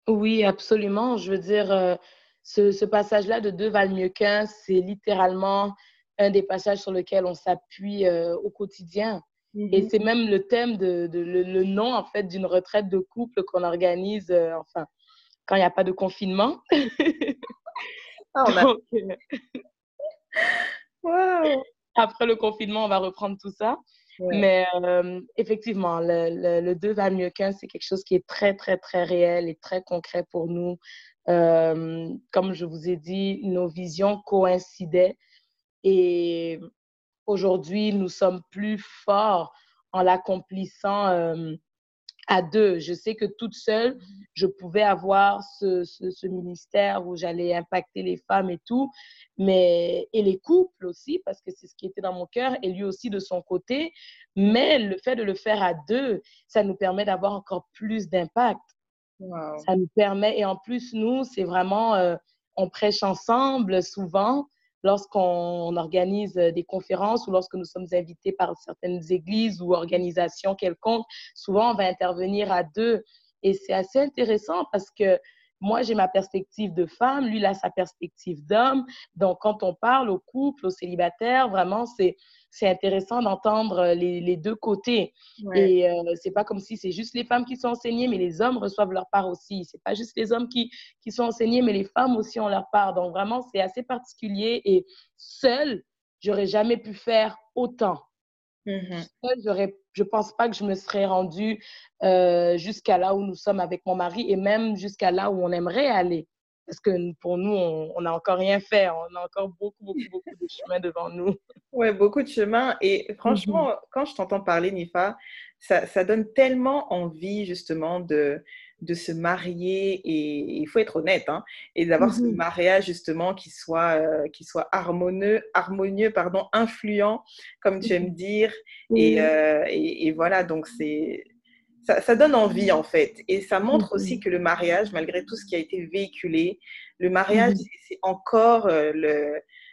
Oui, absolument. Je veux dire, ce, passage-là de deux valent mieux qu'un, c'est littéralement un des passages sur lesquels on s'appuie euh, au quotidien. Et mhm. c'est même le thème, de, le, nom en fait d'une retraite de couple qu'on organise, euh, enfin, quand il n'y a pas de confinement. Ah, euh, après le confinement, on va reprendre tout ça. Mais effectivement, le, le, deux valent mieux qu'un, c'est quelque chose qui est très, très, très réel et très concret pour nous. Euh, comme je vous ai dit, nos visions coïncidaient et aujourd'hui, nous sommes plus forts en l'accomplissant euh, à deux. Je sais que toute seule, je pouvais avoir ce, ce, ministère où j'allais impacter les femmes et tout, mais et les couples aussi, parce que c'est ce qui était dans mon cœur, et lui aussi de son côté. Mais le fait de le faire à deux, ça nous permet d'avoir encore plus d'impact. Ça nous permet, et en plus, nous, c'est vraiment, euh, on prêche ensemble souvent lorsqu'on organise des conférences ou lorsque nous sommes invités par certaines églises ou organisations quelconques. Souvent, on va intervenir à deux. Et c'est assez intéressant parce que moi, j'ai ma perspective de femme, lui, il a sa perspective d'homme. Donc, quand on parle au couple, aux célibataires, vraiment, c'est c'est intéressant d'entendre euh, les, les, deux côtés. Et euh, c'est pas comme si c'est juste les femmes qui sont enseignées, mais les hommes reçoivent leur part aussi. C'est pas juste les hommes qui, qui sont enseignés, mais les femmes aussi ont leur part. Donc vraiment, c'est assez particulier. Et seule, j'aurais jamais pu faire autant. Mmh seule, je pense pas que je me serais rendue euh, jusqu'à là où nous sommes avec mon mari et même jusqu'à là où on aimerait aller. Parce que pour nous, on n'a encore rien fait. On a encore beaucoup, beaucoup, beaucoup de chemin devant nous. Oui, beaucoup de chemin. Et franchement, mhm. quand je t'entends parler, Nifa, ça, ça, donne tellement envie justement de, de se marier. Et il faut être honnête, hein, et d'avoir ce mhm. mariage justement qui soit, euh, qui soit harmonieux, harmonieux pardon, influent, comme tu aimes dire. Et, euh, et, et, voilà, donc c'est ça, donne envie en fait. Et ça montre aussi que le mariage, malgré tout ce qui a été véhiculé, le mariage, c'est encore euh,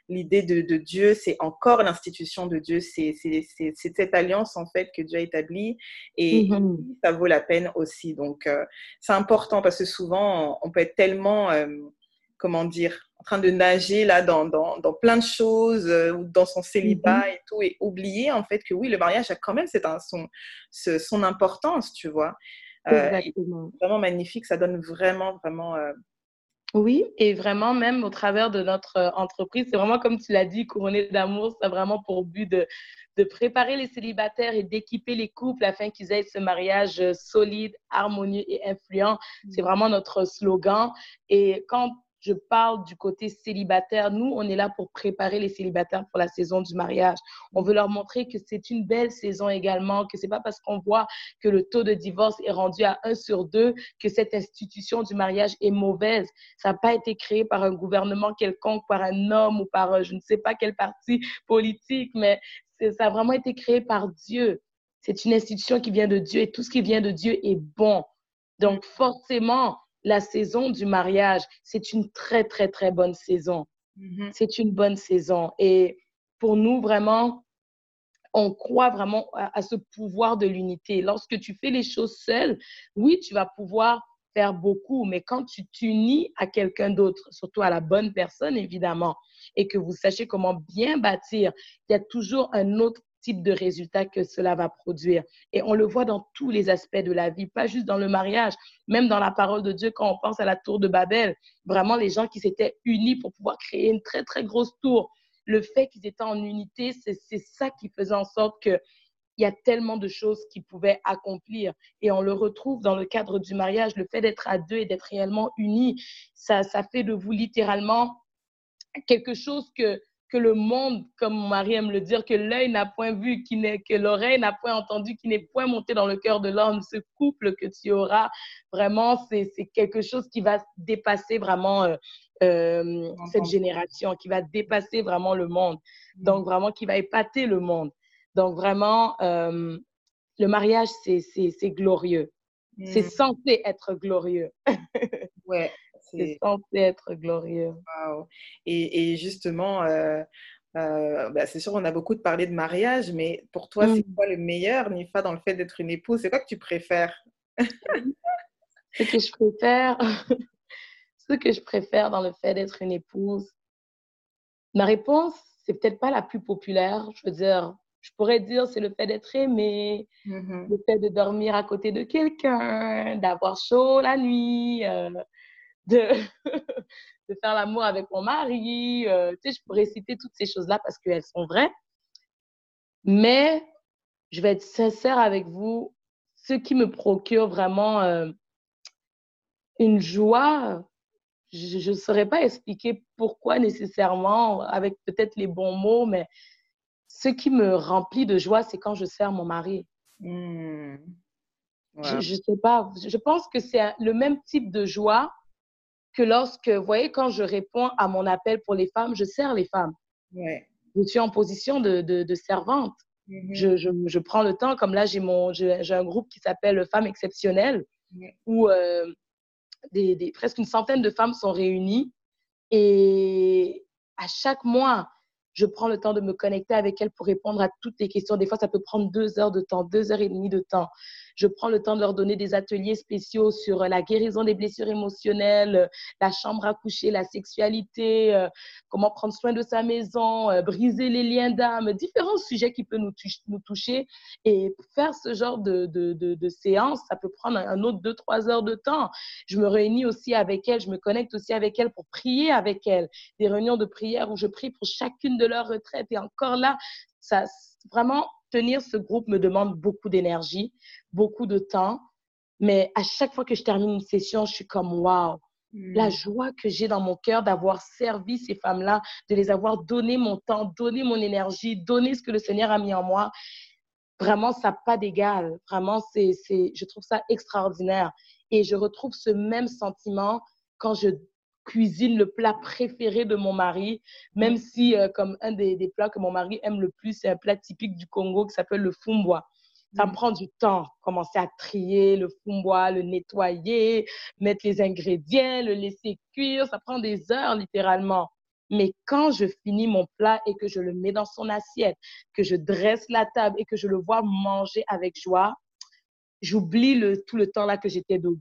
l'idée de, Dieu, c'est encore l'institution de Dieu, c'est cette alliance en fait que Dieu a établie et ça vaut la peine aussi. Donc euh, c'est important parce que souvent on peut être tellement, euh, comment dire, en train de nager là dans, dans, dans plein de choses, euh, dans son célibat mm-hmm. et tout, et oublier en fait que oui, le mariage a quand même c'est son, son importance, tu vois. Euh, Exactement. vraiment magnifique, ça donne vraiment, vraiment. Euh, oui, et vraiment, même au travers de notre entreprise, c'est vraiment comme tu l'as dit, couronné d'amour, c'est vraiment pour but de, de préparer les célibataires et d'équiper les couples afin qu'ils aient ce mariage solide, harmonieux et influent. C'est mm. vraiment notre slogan. Et quand je parle du côté célibataire. Nous, on est là pour préparer les célibataires pour la saison du mariage. On veut leur montrer que c'est une belle saison également, que c'est pas parce qu'on voit que le taux de divorce est rendu à 1 sur 2 que cette institution du mariage est mauvaise. Ça n'a pas été créé par un gouvernement quelconque, par un homme ou par euh, je ne sais pas quel parti politique, mais ça a vraiment été créé par Dieu. C'est une institution qui vient de Dieu et tout ce qui vient de Dieu est bon. Donc, forcément, la saison du mariage, c'est une très, très, très bonne saison. Mm-hmm. C'est une bonne saison. Et pour nous, vraiment, on croit vraiment à, ce pouvoir de l'unité. Lorsque tu fais les choses seul, oui, tu vas pouvoir faire beaucoup, mais quand tu t'unis à quelqu'un d'autre, surtout à la bonne personne, évidemment, et que vous sachiez comment bien bâtir, il y a toujours un autre type de résultat que cela va produire. Et on le voit dans tous les aspects de la vie, pas juste dans le mariage, même dans la parole de Dieu, quand on pense à la tour de Babel, vraiment les gens qui s'étaient unis pour pouvoir créer une très, très grosse tour. Le fait qu'ils étaient en unité, c'est ça qui faisait en sorte que il y a tellement de choses qu'il pouvait accomplir. Et on le retrouve dans le cadre du mariage, le fait d'être à deux et d'être réellement unis, ça, ça fait de vous littéralement quelque chose que, que le monde, comme mon mari aime le dire, que l'œil n'a point vu, qui que l'oreille n'a point entendu, qui n'est point monté dans le cœur de l'homme. Ce couple que tu auras, vraiment, c'est quelque chose qui va dépasser vraiment euh, euh, cette génération, qui va dépasser vraiment le monde. Mm. Donc, vraiment, qui va épater le monde. Donc, vraiment, euh, le mariage, c'est glorieux. C'est mm. censé être glorieux. ouais. C'est censé être glorieux. Et, justement, euh, euh, bah, c'est sûr, on a beaucoup de parlé de mariage, mais pour toi, c'est mm. quoi le meilleur, Nifa, dans le fait d'être une épouse? C'est quoi que tu préfères? Ce que je préfère, ce que je préfère dans le fait d'être une épouse, ma réponse, c'est peut-être pas la plus populaire. Je veux dire, je pourrais dire c'est le fait d'être aimé, mm-hmm. le fait de dormir à côté de quelqu'un, d'avoir chaud la nuit, euh, de, de faire l'amour avec mon mari. Euh, tu sais, je pourrais citer toutes ces choses-là parce qu'elles sont vraies. Mais je vais être sincère avec vous, ce qui me procure vraiment euh, une joie, je ne saurais pas expliquer pourquoi nécessairement, avec peut-être les bons mots, mais ce qui me remplit de joie, c'est quand je sers mon mari. Mmh. Je ne sais pas, je pense que c'est le même type de joie que lorsque, vous voyez, quand je réponds à mon appel pour les femmes, je sers les femmes. Ouais. Je suis en position de, de, servante. Mm-hmm. je, je, je, prends le temps, comme là, j'ai un groupe qui s'appelle Femmes exceptionnelles, où euh, des, des, presque une centaine de femmes sont réunies. Et à chaque mois, je prends le temps de me connecter avec elles pour répondre à toutes les questions. Des fois, ça peut prendre deux heures de temps, deux heures et demie de temps. Je prends le temps de leur donner des ateliers spéciaux sur la guérison des blessures émotionnelles, la chambre à coucher, la sexualité, euh, comment prendre soin de sa maison, euh, briser les liens d'âme, différents sujets qui peuvent nous, toucher. Et faire ce genre de, séance, ça peut prendre un autre deux, trois heures de temps. Je me réunis aussi avec elles, je me connecte aussi avec elles pour prier avec elles. Des réunions de prière où je prie pour chacune de leurs retraites. Et encore là, ça, vraiment, tenir ce groupe me demande beaucoup d'énergie, beaucoup de temps. Mais à chaque fois que je termine une session, je suis comme waouh, la hmm. joie que j'ai dans mon cœur d'avoir servi ces femmes-là, de les avoir donné mon temps, donné mon énergie, donné ce que le Seigneur a mis en moi. Vraiment, ça n'a pas d'égal. Vraiment, c'est, je trouve ça extraordinaire. Et je retrouve ce même sentiment quand je cuisine le plat préféré de mon mari, même si, euh, comme un des, des, plats que mon mari aime le plus, c'est un plat typique du Congo qui s'appelle le fumbwa. Ça me mm. prend du temps, commencer à trier le fumbwa, le nettoyer, mettre les ingrédients, le laisser cuire. Ça prend des heures littéralement. Mais quand je finis mon plat et que je le mets dans son assiette, que je dresse la table et que je le vois manger avec joie, j'oublie le, tout le temps là que j'étais debout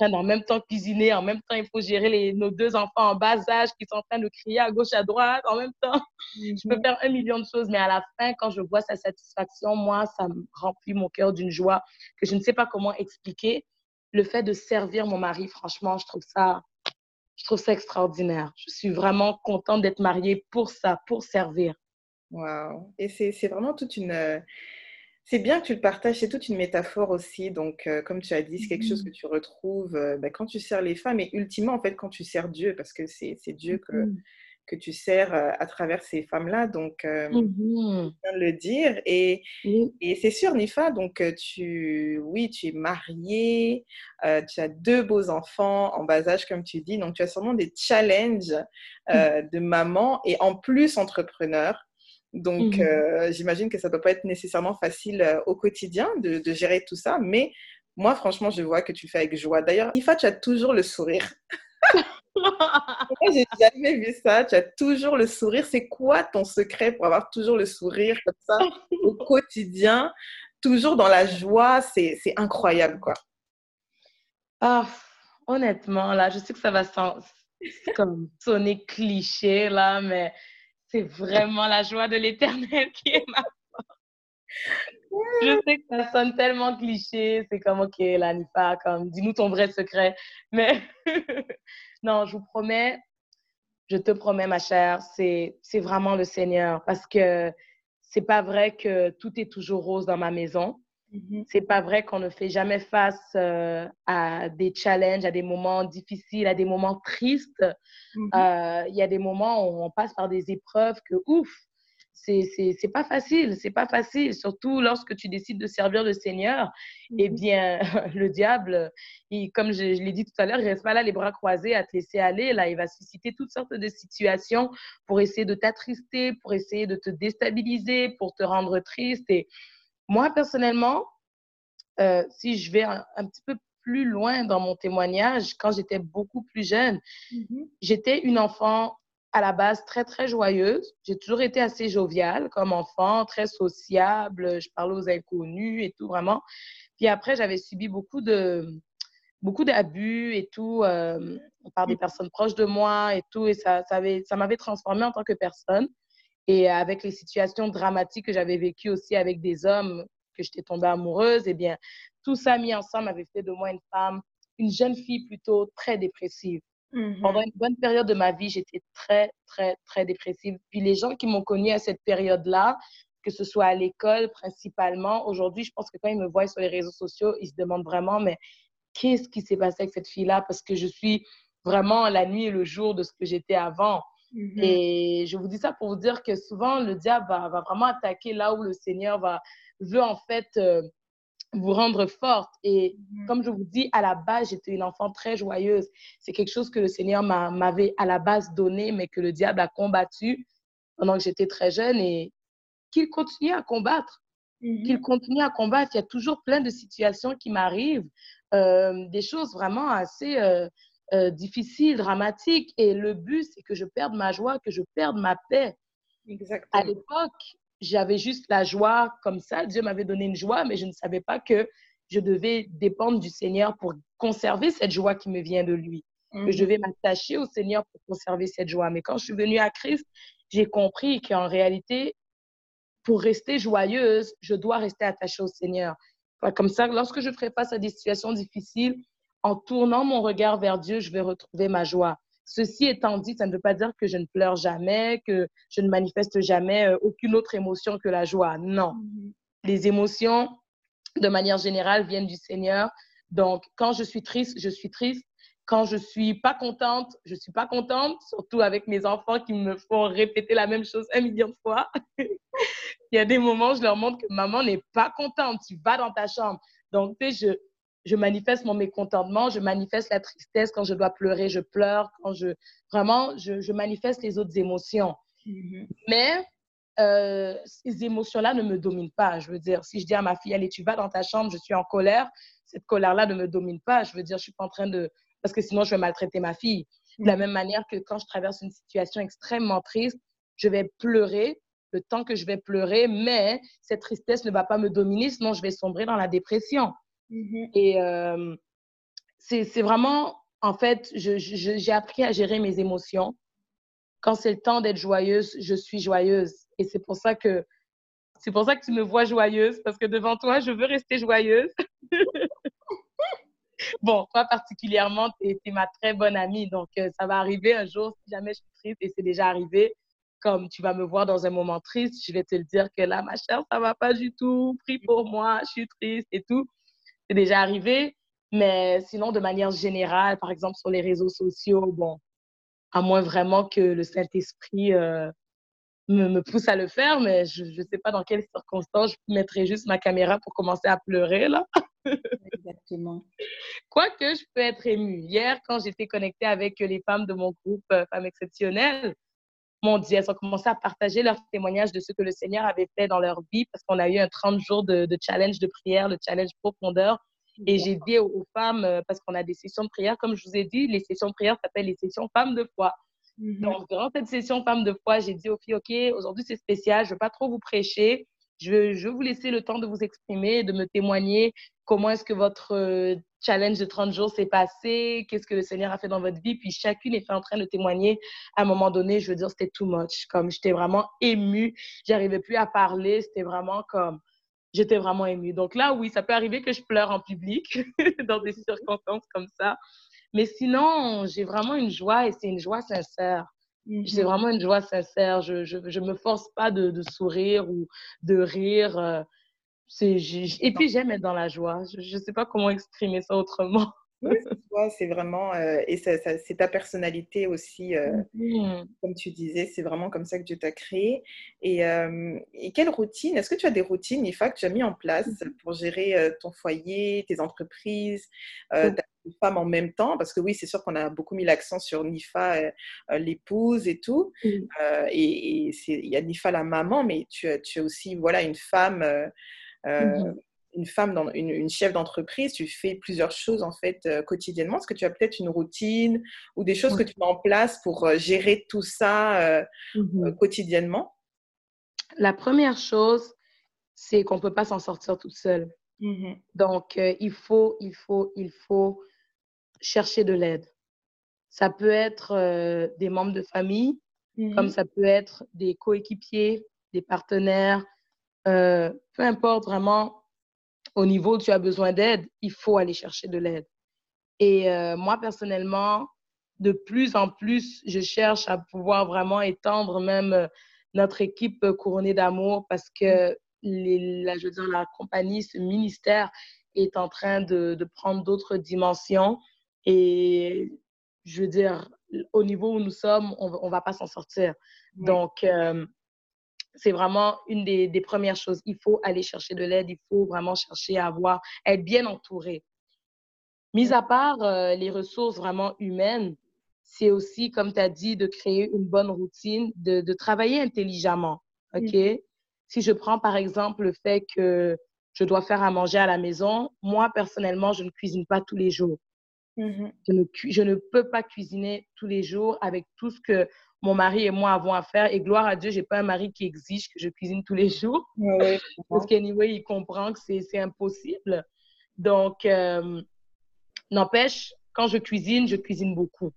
en même temps cuisiner, en même temps, il faut gérer les, nos deux enfants en bas âge qui sont en train de crier à gauche, à droite. En même temps, je peux mhm. faire un million de choses, mais à la fin, quand je vois sa satisfaction, moi, ça me remplit mon cœur d'une joie que je ne sais pas comment expliquer. Le fait de servir mon mari, franchement, je trouve ça, je trouve ça extraordinaire. Je suis vraiment contente d'être mariée pour ça, pour servir. Wow. Et c'est vraiment toute une c'est bien que tu le partages, c'est toute une métaphore aussi. Donc, euh, comme tu as dit, c'est quelque chose mmh. que tu retrouves euh, bah, quand tu sers les femmes et ultimement, en fait, quand tu sers Dieu, parce que c'est Dieu que, mmh. que tu sers euh, à travers ces femmes-là. Donc, mmh viens de le dire. Et, et c'est sûr, Nifa, donc, tu, oui, tu es mariée, tu as deux beaux enfants en bas âge, comme tu dis. Donc, tu as sûrement des challenges de maman et en plus entrepreneur. Donc, mmh euh, j'imagine que ça ne doit pas être nécessairement facile euh, au quotidien de, gérer tout ça. Mais moi, franchement, je vois que tu fais avec joie. D'ailleurs, Ifa, tu as toujours le sourire. moi, j'ai jamais vu ça. Tu as toujours le sourire. C'est quoi ton secret pour avoir toujours le sourire comme ça au quotidien, toujours dans la joie C'est incroyable, quoi. Ah, honnêtement, là, je sais que ça va comme sonner cliché, là, mais c'est vraiment la joie de l'éternel qui est ma force. Je sais que ça sonne tellement cliché, c'est comme, ok, Lanifa, comme, dis-nous ton vrai secret. Mais non, je vous promets, je te promets, ma chère, c'est vraiment le Seigneur. Parce que c'est pas vrai que tout est toujours rose dans ma maison. Mm-hmm. C'est pas vrai qu'on ne fait jamais face euh, à des challenges, à des moments difficiles, à des moments tristes. Mm-hmm. Euh, il y a des moments où on passe par des épreuves que, ouf, c'est pas facile, c'est pas facile, surtout lorsque tu décides de servir le Seigneur. Eh mhm. bien, le diable, il, comme je, l'ai dit tout à l'heure, il reste pas là les bras croisés à te laisser aller. Là, il va susciter toutes sortes de situations pour essayer de t'attrister, pour essayer de te déstabiliser, pour te rendre triste. Et moi, personnellement, euh, si je vais un, petit peu plus loin dans mon témoignage, quand j'étais beaucoup plus jeune, mhm. j'étais une enfant à la base très, très joyeuse. J'ai toujours été assez joviale comme enfant, très sociable. Je parlais aux inconnus et tout, vraiment. Puis après, j'avais subi beaucoup de beaucoup d'abus et tout euh, par des personnes proches de moi et tout. Et ça, ça, ça m'avait transformée en tant que personne. Et avec les situations dramatiques que j'avais vécues aussi avec des hommes que j'étais tombée amoureuse, et eh bien, tout ça mis ensemble avait fait de moi une femme, une jeune fille plutôt très dépressive. Mm-hmm. Pendant une bonne période de ma vie, j'étais très, très, très dépressive. Puis les gens qui m'ont connue à cette période-là, que ce soit à l'école principalement, aujourd'hui, je pense que quand ils me voient sur les réseaux sociaux, ils se demandent vraiment, mais qu'est-ce qui s'est passé avec cette fille-là? Parce que je suis vraiment la nuit et le jour de ce que j'étais avant. Mm-hmm. Et je vous dis ça pour vous dire que souvent, le diable va, vraiment attaquer là où le Seigneur va, veut en fait euh, vous rendre forte. Et mhm. comme je vous dis, à la base, j'étais une enfant très joyeuse. C'est quelque chose que le Seigneur m'avait à la base donné, mais que le diable a combattu pendant que j'étais très jeune et qu'il continue à combattre. Mhm. Qu'il continue à combattre. Il y a toujours plein de situations qui m'arrivent, euh, des choses vraiment assez euh, euh, difficiles, dramatiques. Et le but, c'est que je perde ma joie, que je perde ma paix. Exactement. À l'époque, j'avais juste la joie comme ça. Dieu m'avait donné une joie, mais je ne savais pas que je devais dépendre du Seigneur pour conserver cette joie qui me vient de lui. Que je mhm. devais m'attacher au Seigneur pour conserver cette joie. Mais quand je suis venue à Christ, j'ai compris qu'en réalité, pour rester joyeuse, je dois rester attachée au Seigneur. Comme ça, lorsque je ferai face à des situations difficiles, en tournant mon regard vers Dieu, je vais retrouver ma joie. Ceci étant dit, ça ne veut pas dire que je ne pleure jamais, que je ne manifeste jamais euh, aucune autre émotion que la joie. Non. Les émotions, de manière générale, viennent du Seigneur. Donc, quand je suis triste, je suis triste. Quand je suis pas contente, je suis pas contente, surtout avec mes enfants qui me font répéter la même chose un million de fois. Il y a des moments, je leur montre que maman n'est pas contente, tu vas dans ta chambre. Donc, tu sais, je, je manifeste mon mécontentement, je manifeste la tristesse. Quand je dois pleurer, je pleure. Quand je vraiment, je, manifeste les autres émotions. Mm-hmm. Mais euh, ces émotions-là ne me dominent pas. Je veux dire, si je dis à ma fille, allez, tu vas dans ta chambre, je suis en colère, cette colère-là ne me domine pas. Je veux dire, je suis pas en train de, parce que sinon je vais maltraiter ma fille. De la mm-hmm. même manière que quand je traverse une situation extrêmement triste, je vais pleurer le temps que je vais pleurer, mais cette tristesse ne va pas me dominer, sinon je vais sombrer dans la dépression. Mm-hmm. Et c'est vraiment, en fait, j'ai appris à gérer mes émotions. Quand c'est le temps d'être joyeuse, je suis joyeuse. Et c'est pour ça que c'est pour ça que tu me vois joyeuse, parce que devant toi, je veux rester joyeuse. bon, toi particulièrement, tu es, ma très bonne amie, donc euh, ça va arriver un jour si jamais je suis triste, et c'est déjà arrivé. Comme tu vas me voir dans un moment triste, je vais te le dire que là, ma chère, ça va pas du tout. Prie pour moi, je suis triste et tout c'est déjà arrivé. Mais sinon, de manière générale, par exemple sur les réseaux sociaux, bon, à moins vraiment que le Saint-Esprit euh, me, me, pousse à le faire, mais je ne sais pas dans quelles circonstances je mettrais juste ma caméra pour commencer à pleurer, là. Exactement. Quoique, je peux être émue. Hier, quand j'étais connectée avec les femmes de mon groupe euh, Femmes Exceptionnelles, mon Dieu, elles ont commencé à partager leurs témoignages de ce que le Seigneur avait fait dans leur vie parce qu'on a eu un 30 jours de, challenge de prière, le challenge profondeur. Et j'ai dit aux, femmes, euh, parce qu'on a des sessions de prière, comme je vous ai dit, les sessions de prière s'appellent les sessions femmes de foi. Mhm. Donc, durant cette session femmes de foi, j'ai dit aux filles, OK, aujourd'hui c'est spécial, je ne veux pas trop vous prêcher. Je je veux vous laisser le temps de vous exprimer, de me témoigner comment est-ce que votre euh, challenge de 30 jours s'est passé, qu'est-ce que le Seigneur a fait dans votre vie. Puis chacune est en train de témoigner. À un moment donné, je veux dire, c'était too much. Comme j'étais vraiment émue, j'arrivais plus à parler. C'était vraiment comme, j'étais vraiment émue. Donc là, oui, ça peut arriver que je pleure en public dans des circonstances comme ça. Mais sinon, j'ai vraiment une joie et c'est une joie sincère. C'est mhm. vraiment une joie sincère. Je ne me force pas de, de, sourire ou de rire. Euh, et puis, j'aime être dans la joie. Je ne sais pas comment exprimer ça autrement. c'est vraiment, euh, et c'est ta personnalité aussi, euh, mmh. comme tu disais, c'est vraiment comme ça que Dieu t'a créé. Et, euh, et, quelle routine, est-ce que tu as des routines, Nifa, que tu as mis en place mmh. pour gérer ton foyer, tes entreprises, ta femme en même temps? Parce que oui, c'est sûr qu'on a beaucoup mis l'accent sur Nifa, l'épouse et tout. et, il y a Nifa, la maman, mais tu, tu es aussi voilà, une femme. Mmh une femme, dans, une, chef d'entreprise, tu fais plusieurs choses en fait euh, quotidiennement. Est-ce que tu as peut-être une routine ou des choses que tu mets en place pour euh, gérer tout ça euh, mmh quotidiennement? La première chose, c'est qu'on ne peut pas s'en sortir toute seule. Mmh Donc, il faut, il faut, il faut chercher de l'aide. Ça peut être des membres de famille, comme ça peut être des coéquipiers, des partenaires, peu importe vraiment au niveau où tu as besoin d'aide, il faut aller chercher de l'aide. Et euh, moi, personnellement, de plus en plus, je cherche à pouvoir vraiment étendre même euh, notre équipe couronnée d'amour parce que les, la, je veux dire, la compagnie, ce ministère est en train de, de prendre d'autres dimensions. Et je veux dire, au niveau où nous sommes, on ne va pas s'en sortir. Donc, euh, c'est vraiment une des, premières choses. Il faut aller chercher de l'aide, il faut vraiment chercher à avoir, être bien entouré. Mis à part euh, les ressources vraiment humaines, c'est aussi, comme tu as dit, de créer une bonne routine, de, travailler intelligemment. OK? Mm. Si je prends par exemple le fait que je dois faire à manger à la maison, moi personnellement, je ne cuisine pas tous les jours. Mm-hmm. Je, ne, je ne peux pas cuisiner tous les jours avec tout ce que mon mari et moi avons à faire. Et gloire à Dieu, j'ai pas un mari qui exige que je cuisine tous les jours. Parce qu'anyway, il comprend que c'est impossible. Donc, euh, n'empêche, quand je cuisine, je cuisine beaucoup.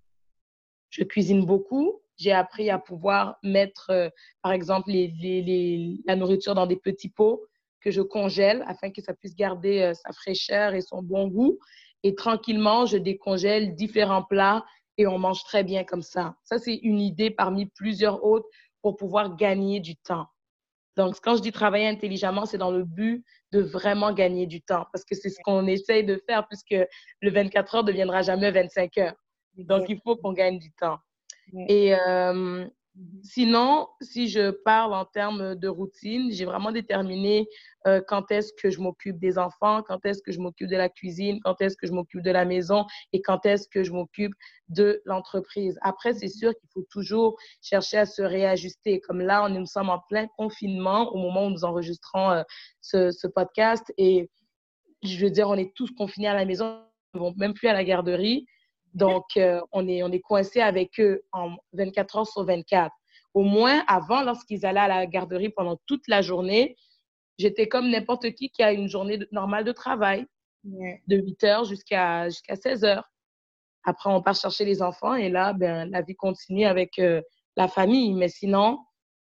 Je cuisine beaucoup. J'ai appris à pouvoir mettre, euh, par exemple, les, les, la nourriture dans des petits pots que je congèle afin que ça puisse garder euh, sa fraîcheur et son bon goût. Et tranquillement, je décongèle différents plats et on mange très bien comme ça. Ça, c'est une idée parmi plusieurs autres pour pouvoir gagner du temps. Donc, quand je dis travailler intelligemment, c'est dans le but de vraiment gagner du temps parce que c'est ce qu'on essaye de faire puisque le 24 heures ne deviendra jamais 25 heures. Donc, il faut qu'on gagne du temps. Et euh. Sinon, si je parle en termes de routine, j'ai vraiment déterminé euh, quand est-ce que je m'occupe des enfants, quand est-ce que je m'occupe de la cuisine, quand est-ce que je m'occupe de la maison et quand est-ce que je m'occupe de l'entreprise. Après, c'est sûr qu'il faut toujours chercher à se réajuster. Comme là, nous sommes en plein confinement au moment où nous enregistrons euh, ce, ce, podcast et je veux dire, on est tous confinés à la maison, ne même plus à la garderie. Donc, euh, on est, on est coincé avec eux en 24 heures sur 24. Au moins, avant, lorsqu'ils allaient à la garderie pendant toute la journée, j'étais comme n'importe qui qui a une journée normale de travail, de 8 heures jusqu'à jusqu'à 16 heures. Après, on part chercher les enfants et là, ben, la vie continue avec euh, la famille. Mais sinon,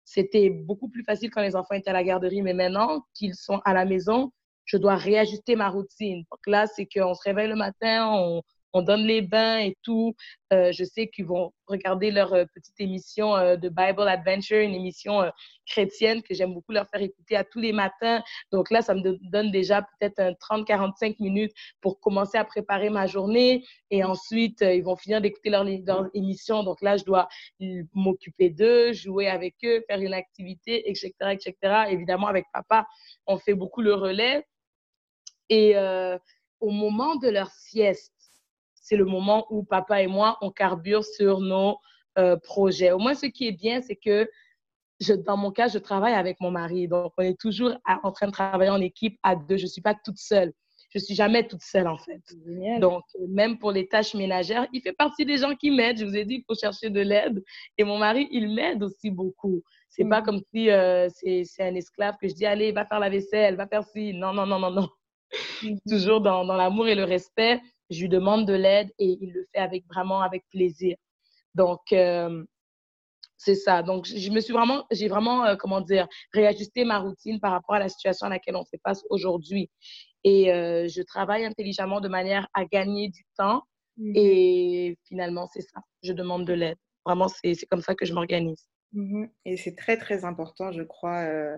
c'était beaucoup plus facile quand les enfants étaient à la garderie. Mais maintenant qu'ils sont à la maison, je dois réajuster ma routine. Donc là, c'est qu'on se réveille le matin, on, on donne les bains et tout. Euh, je sais qu'ils vont regarder leur euh, petite émission euh, de Bible Adventure, une émission chrétienne que j'aime beaucoup leur faire écouter à tous les matins. Donc là, ça me donne déjà peut-être 30-45 minutes pour commencer à préparer ma journée. Et ensuite, ils vont finir d'écouter leur, leur, émission. Donc là, je dois m'occuper d'eux, jouer avec eux, faire une activité, etc., etc. Évidemment, avec papa, on fait beaucoup le relais. Et au moment de leur sieste, c'est le moment où papa et moi, on carbure sur nos euh, projets. Au moins, ce qui est bien, c'est que je, dans mon cas, je travaille avec mon mari. Donc, on est toujours en train de travailler en équipe à deux. Je ne suis pas toute seule. Je ne suis jamais toute seule, en fait. Donc, même pour les tâches ménagères, il fait partie des gens qui m'aident. Je vous ai dit qu'il faut chercher de l'aide. Et mon mari, il m'aide aussi beaucoup. C'est n'est pas mm. comme si euh, c'est un esclave que je dis, allez, va faire la vaisselle, va faire ci. Non, non, non, non, non. Mm-hmm. Toujours dans, dans l'amour et le respect je lui demande de l'aide et il le fait avec vraiment avec plaisir. Donc, euh, c'est ça. Donc, je me suis vraiment, j'ai vraiment, euh, comment dire, réajusté ma routine par rapport à la situation à laquelle on fait face aujourd'hui. Et euh, je travaille intelligemment de manière à gagner du temps. Mm-hmm. Et finalement, c'est ça. Je demande de l'aide. vraiment, c'est comme ça que je m'organise. Mmh Et c'est très, très important, je crois. Euh,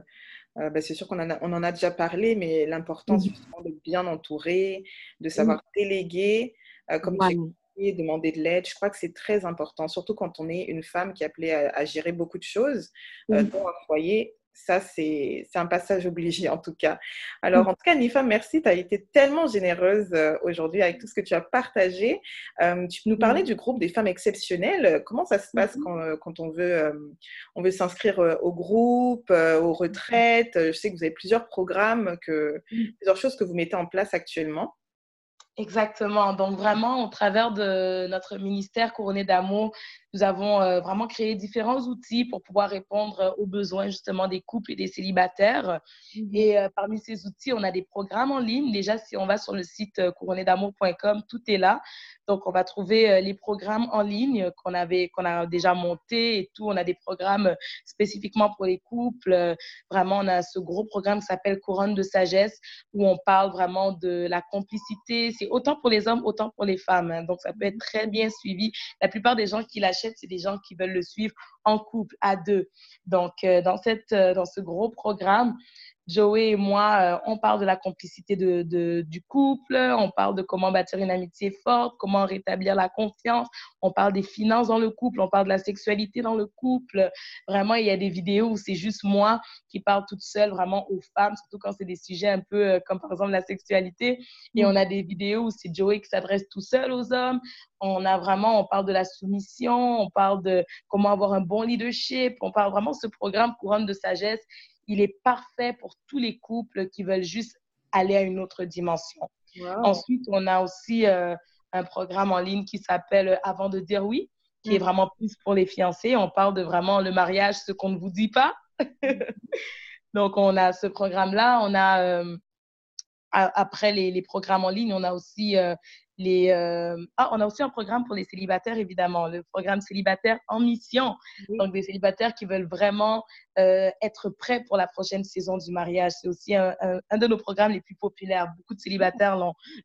euh, bah, c'est sûr qu'on en, a, on en a déjà parlé, mais l'importance mmh. de bien entourer, de savoir déléguer, euh, comme tu dis, demander de l'aide. Je crois que c'est très important, surtout quand on est une femme qui est appelée à, gérer beaucoup de choses dans un foyer ça, c'est un passage obligé en tout cas. Alors, en tout cas, Nifa, merci. Tu as été tellement généreuse euh, aujourd'hui avec tout ce que tu as partagé. Euh, tu nous parlais mm. du groupe des femmes exceptionnelles. Comment ça se passe mm-hmm. euh, quand, on veut, on veut s'inscrire au groupe, aux retraites? Je sais que vous avez plusieurs programmes, que, plusieurs choses que vous mettez en place actuellement. Exactement. Donc, vraiment, au travers de notre ministère couronné d'amour, nous avons euh, vraiment créé différents outils pour pouvoir répondre aux besoins justement des couples et des célibataires. Mhm. Et euh, parmi ces outils, on a des programmes en ligne. Déjà, si on va sur le site euh, couronnédamour.com, tout est là. Donc, on va trouver les programmes en ligne qu'on avait, qu'on a déjà montés et tout. On a des programmes spécifiquement pour les couples. Vraiment, on a ce gros programme qui s'appelle Couronne de sagesse où on parle vraiment de la complicité. C'est autant pour les hommes, autant pour les femmes. Hein. Donc, ça peut être très bien suivi. La plupart des gens qui l'achètent c'est des gens qui veulent le suivre en couple, à deux. Donc, euh, dans, cette, euh, dans ce gros programme, Joey et moi, euh, on parle de la complicité de, du couple, on parle de comment bâtir une amitié forte, comment rétablir la confiance, on parle des finances dans le couple, on parle de la sexualité dans le couple. Vraiment, il y a des vidéos où c'est juste moi qui parle toute seule vraiment aux femmes, surtout quand c'est des sujets un peu euh, comme par exemple la sexualité. Et on a des vidéos où c'est Joey qui s'adresse tout seul aux hommes. On a vraiment, on parle de la soumission, on parle de comment avoir un bon leadership, on parle vraiment de ce programme couronne de sagesse il est parfait pour tous les couples qui veulent juste aller à une autre dimension. Ensuite, on a aussi euh, un programme en ligne qui s'appelle Avant de dire oui, qui est mm. vraiment plus pour les fiancés. On parle de vraiment le mariage, ce qu'on ne vous dit pas. Donc, on a ce programme-là. On a, euh, après les, les, programmes en ligne, on a aussi euh, les, euh, ah, on a aussi un programme pour les célibataires, évidemment, le programme célibataire en mission. Donc, des célibataires qui veulent vraiment euh, être prêts pour la prochaine saison du mariage. C'est aussi un, un, de nos programmes les plus populaires. Beaucoup de célibataires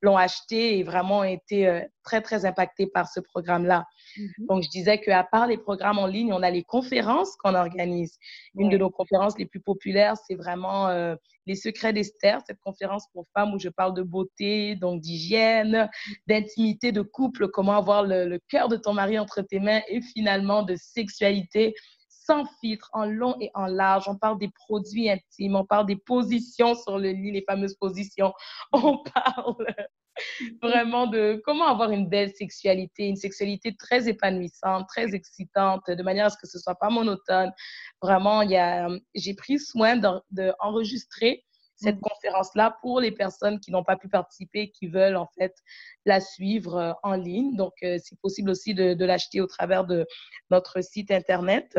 l'ont acheté et vraiment été euh, très, très impactés par ce programme-là. Mhm. Donc, je disais qu'à part les programmes en ligne, on a les conférences qu'on organise. Une de nos conférences les plus populaires, c'est vraiment les secrets d'Esther, cette conférence pour femmes où je parle de beauté, donc d'hygiène, d'intimité, de couple, comment avoir le, cœur de ton mari entre tes mains et finalement de sexualité sans filtre, en long et en large. On parle des produits intimes, on parle des positions sur le lit, les fameuses positions. On parle vraiment de comment avoir une belle sexualité, une sexualité très épanouissante, très excitante, de manière à ce que ce soit pas monotone. Vraiment, j'ai pris soin d'enregistrer cette mm. conférence-là pour les personnes qui n'ont pas pu participer, qui veulent en fait la suivre euh, en ligne. Donc, euh, c'est possible aussi de, de l'acheter au travers de notre site Internet.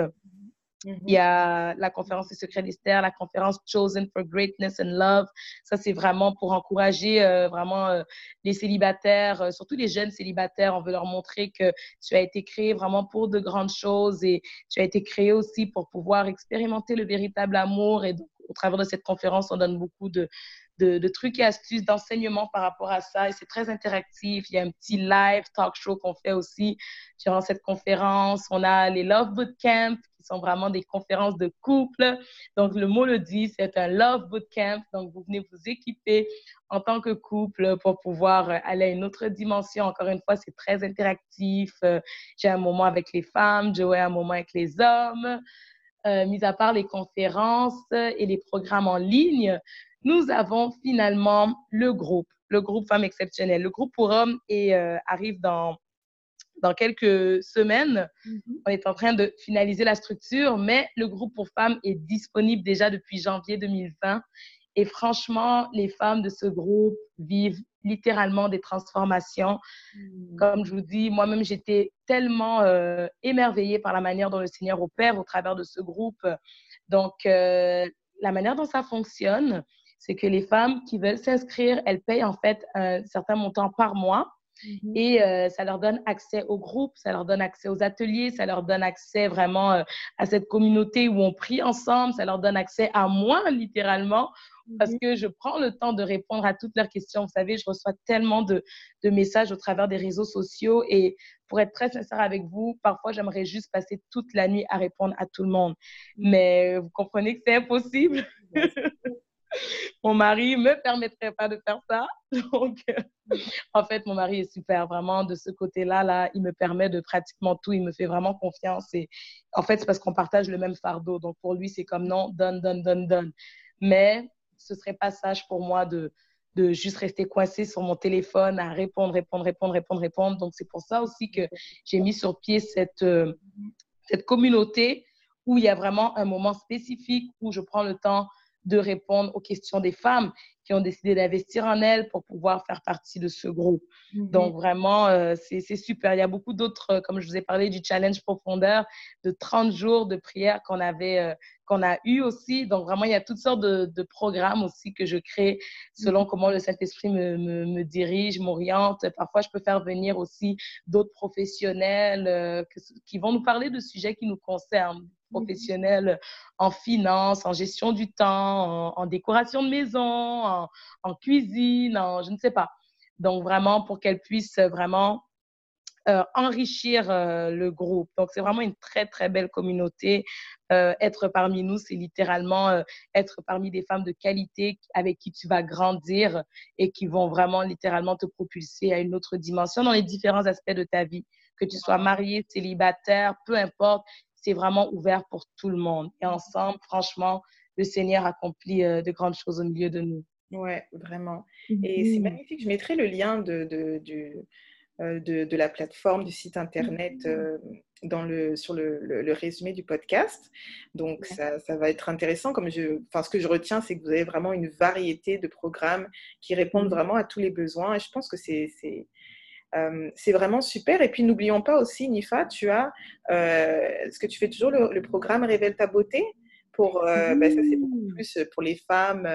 Il y a la conférence des secrets d'Esther, la conférence Chosen for Greatness and Love. Ça, c'est vraiment pour encourager euh, vraiment euh, les célibataires, euh, surtout les jeunes célibataires. On veut leur montrer que tu as été créé vraiment pour de grandes choses et tu as été créé aussi pour pouvoir expérimenter le véritable amour. Et au travers de cette conférence, on donne beaucoup de, de, trucs et astuces, d'enseignements par rapport à ça. Et c'est très interactif. Il y a un petit live talk show qu'on fait aussi durant cette conférence. On a les Love Bootcamp, sont vraiment des conférences de couple. Donc, le mot le dit, c'est un Love Bootcamp. Donc, vous venez vous équiper en tant que couple pour pouvoir aller à une autre dimension. Encore une fois, c'est très interactif. J'ai un moment avec les femmes, Joey un moment avec les hommes. Euh, mis à part les conférences et les programmes en ligne, nous avons finalement le groupe, le groupe Femmes Exceptionnelles. Le groupe pour hommes et, euh, arrive dans, dans quelques semaines. Mm-hmm. On est en train de finaliser la structure, mais le groupe pour femmes est disponible déjà depuis janvier 2020. Et franchement, les femmes de ce groupe vivent littéralement des transformations. Mm. Comme je vous dis, moi-même, j'étais tellement euh, émerveillée par la manière dont le Seigneur opère au travers de ce groupe. Donc, euh, la manière dont ça fonctionne, c'est que les femmes qui veulent s'inscrire, elles payent en fait un certain montant par mois. Mhm. Et euh, ça leur donne accès au groupe, ça leur donne accès aux ateliers, ça leur donne accès vraiment euh, à cette communauté où on prie ensemble, ça leur donne accès à moi, littéralement, parce mhm. que je prends le temps de répondre à toutes leurs questions. Vous savez, je reçois tellement de, de, messages au travers des réseaux sociaux et pour être très sincère avec vous, parfois j'aimerais juste passer toute la nuit à répondre à tout le monde. Mhm. Mais vous comprenez que c'est impossible. mon mari me permettrait pas de faire ça. Donc, mhm. en fait, mon mari est super, vraiment, de ce côté-là, là, il me permet de pratiquement tout, il me fait vraiment confiance. Et en fait, c'est parce qu'on partage le même fardeau. Donc, pour lui, c'est comme non, donne, donne, donne, donne. Mais ce serait pas sage pour moi de, de juste rester coincé sur mon téléphone à répondre, répondre, répondre, répondre, répondre. Donc, c'est pour ça aussi que j'ai mis sur pied cette, euh, cette communauté où il y a vraiment un moment spécifique où je prends le temps de répondre aux questions des femmes qui ont décidé d'investir en elles pour pouvoir faire partie de ce groupe. Mhm. Donc, vraiment, euh, c'est super. Il y a beaucoup d'autres, euh, comme je vous ai parlé du challenge profondeur, de 30 jours de prière qu'on avait, euh, qu'on a eu aussi. Donc, vraiment, il y a toutes sortes de, de programmes aussi que je crée selon mhm. comment le Saint-Esprit me, me, me, dirige, m'oriente. Parfois, je peux faire venir aussi d'autres professionnels qui vont nous parler de sujets qui nous concernent professionnels en finance, en gestion du temps, en, décoration de maison, en, cuisine, je ne sais pas. Donc, vraiment, pour qu'elles puissent vraiment euh, enrichir euh, le groupe. Donc, c'est vraiment une très, très belle communauté. Euh, être parmi nous, c'est littéralement être parmi des femmes de qualité avec qui tu vas grandir et qui vont vraiment littéralement te propulser à une autre dimension dans les différents aspects de ta vie. Que tu sois marié, célibataire, peu importe, c'est vraiment ouvert pour tout le monde. Et ensemble, franchement, le Seigneur accomplit euh, de grandes choses au milieu de nous. Ouais, vraiment. Et c'est mhm. magnifique. Je mettrai le lien de, de, euh, de, de, la plateforme, du site internet mhm. euh, dans le, sur le, le, résumé du podcast. Donc, ça, ça, va être intéressant. Comme je, enfin, ce que je retiens, c'est que vous avez vraiment une variété de programmes qui répondent mhm. vraiment à tous les besoins. Et je pense que c'est euh, c'est vraiment super. Et puis, n'oublions pas aussi, Nifa, tu as, euh, est-ce que tu fais toujours le, programme Révèle ta beauté pour, euh, ben, ça c'est beaucoup plus pour les femmes.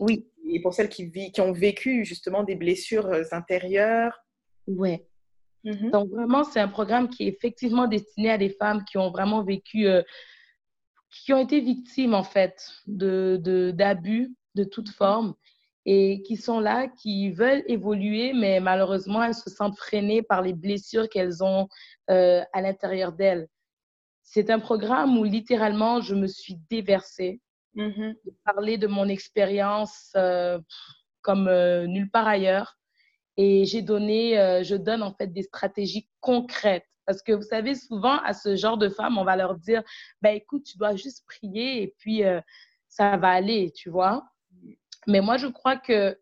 oui. Et pour celles qui, qui ont vécu justement des blessures intérieures. Ouais. Mm-hmm. Donc, vraiment, c'est un programme qui est effectivement destiné à des femmes qui ont vraiment vécu, qui ont été victimes, en fait, d'abus de, d'abus de toute forme et qui sont là, qui veulent évoluer, mais malheureusement, elles se sentent freinées par les blessures qu'elles ont euh, à l'intérieur d'elles. C'est un programme où littéralement, je me suis déversée, mm-hmm. de parler de mon expérience euh, comme euh, nulle part ailleurs. Et j'ai donné, je donne en fait des stratégies concrètes. Parce que vous savez, souvent, à ce genre de femmes, on va leur dire, ben écoute, tu dois juste prier et puis ça va aller, tu vois. Mais moi, je crois que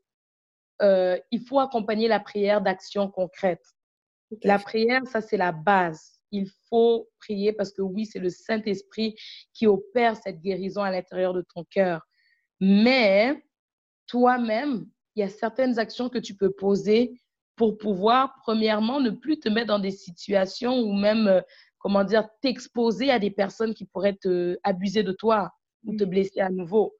euh, il faut accompagner la prière d'actions concrètes. La prière, ça, c'est la base. Il faut prier parce que oui, c'est le Saint-Esprit qui opère cette guérison à l'intérieur de ton cœur. Mais toi-même, il y a certaines actions que tu peux poser pour pouvoir, premièrement, ne plus te mettre dans des situations ou même, euh, comment dire, t'exposer à des personnes qui pourraient te abuser de toi ou te blesser à nouveau.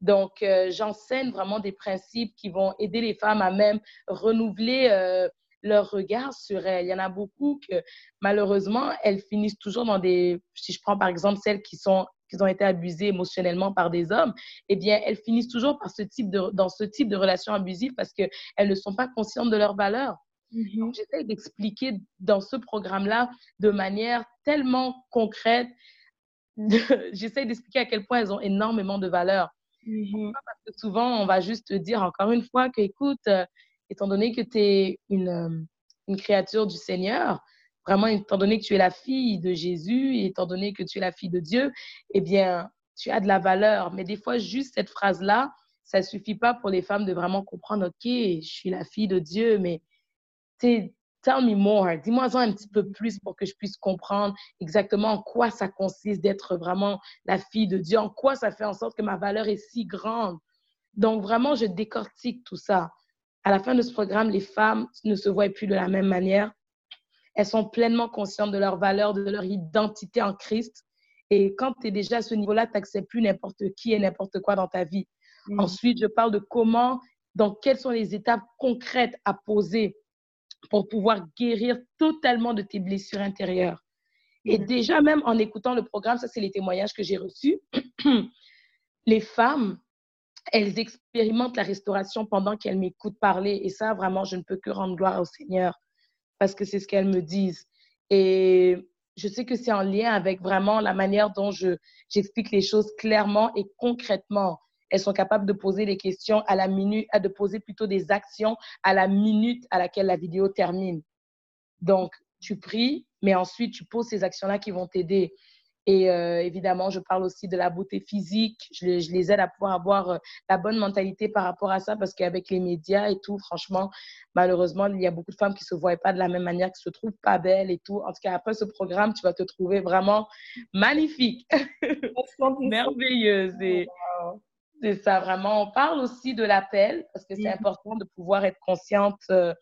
Donc, euh, j'enseigne vraiment des principes qui vont aider les femmes à même renouveler euh, leur regard sur elles. Il y en a beaucoup que, malheureusement, elles finissent toujours dans des... Si je prends par exemple celles qui sont qui ont été abusées émotionnellement par des hommes, eh bien, elles finissent toujours par ce type de, dans ce type de relation abusive parce qu'elles ne sont pas conscientes de leurs valeurs. Mm j'essaie d'expliquer dans ce programme-là de manière tellement concrète. j'essaie d'expliquer à quel point elles ont énormément de Mmh parce que souvent, on va juste te dire encore une fois que, écoute, euh, étant donné que tu es une, euh, une, créature du Seigneur, vraiment, étant donné que tu es la fille de Jésus, et étant donné que tu es la fille de Dieu, eh bien, tu as de la valeur. Mais des fois, juste cette phrase-là, ça ne suffit pas pour les femmes de vraiment comprendre, OK, je suis la fille de Dieu, mais tu Tell me more. Dis-moi un petit peu plus pour que je puisse comprendre exactement en quoi ça consiste d'être vraiment la fille de Dieu, en quoi ça fait en sorte que ma valeur est si grande. Donc, vraiment, je décortique tout ça. À la fin de ce programme, les femmes ne se voient plus de la même manière. Elles sont pleinement conscientes de leur valeur, de leur identité en Christ. Et quand tu es déjà à ce niveau-là, tu n'acceptes plus n'importe qui et n'importe quoi dans ta vie. Mm. Ensuite, je parle de comment, dans quelles sont les étapes concrètes à poser pour pouvoir guérir totalement de tes blessures intérieures. Et mhm. déjà, même en écoutant le programme, ça c'est les témoignages que j'ai reçus, les femmes, elles expérimentent la restauration pendant qu'elles m'écoutent parler. Et ça, vraiment, je ne peux que rendre gloire au Seigneur parce que c'est ce qu'elles me disent. Et je sais que c'est en lien avec vraiment la manière dont j'explique les choses clairement et concrètement. Elles sont capables de poser les questions à la minute, de poser plutôt des actions à la minute à laquelle la vidéo termine. Donc, tu pries, mais ensuite tu poses ces actions-là qui vont t'aider. Et euh, évidemment, je parle aussi de la beauté physique. Je les, aide à pouvoir avoir euh, la bonne mentalité par rapport à ça parce qu'avec les médias et tout, franchement, malheureusement, il y a beaucoup de femmes qui se voient pas de la même manière, qui se trouvent pas belles et tout. En tout cas, après ce programme, tu vas te trouver vraiment magnifique, merveilleuse. Et c'est ça, vraiment. On parle aussi de l'appel parce que c'est important de pouvoir être consciente. Euh,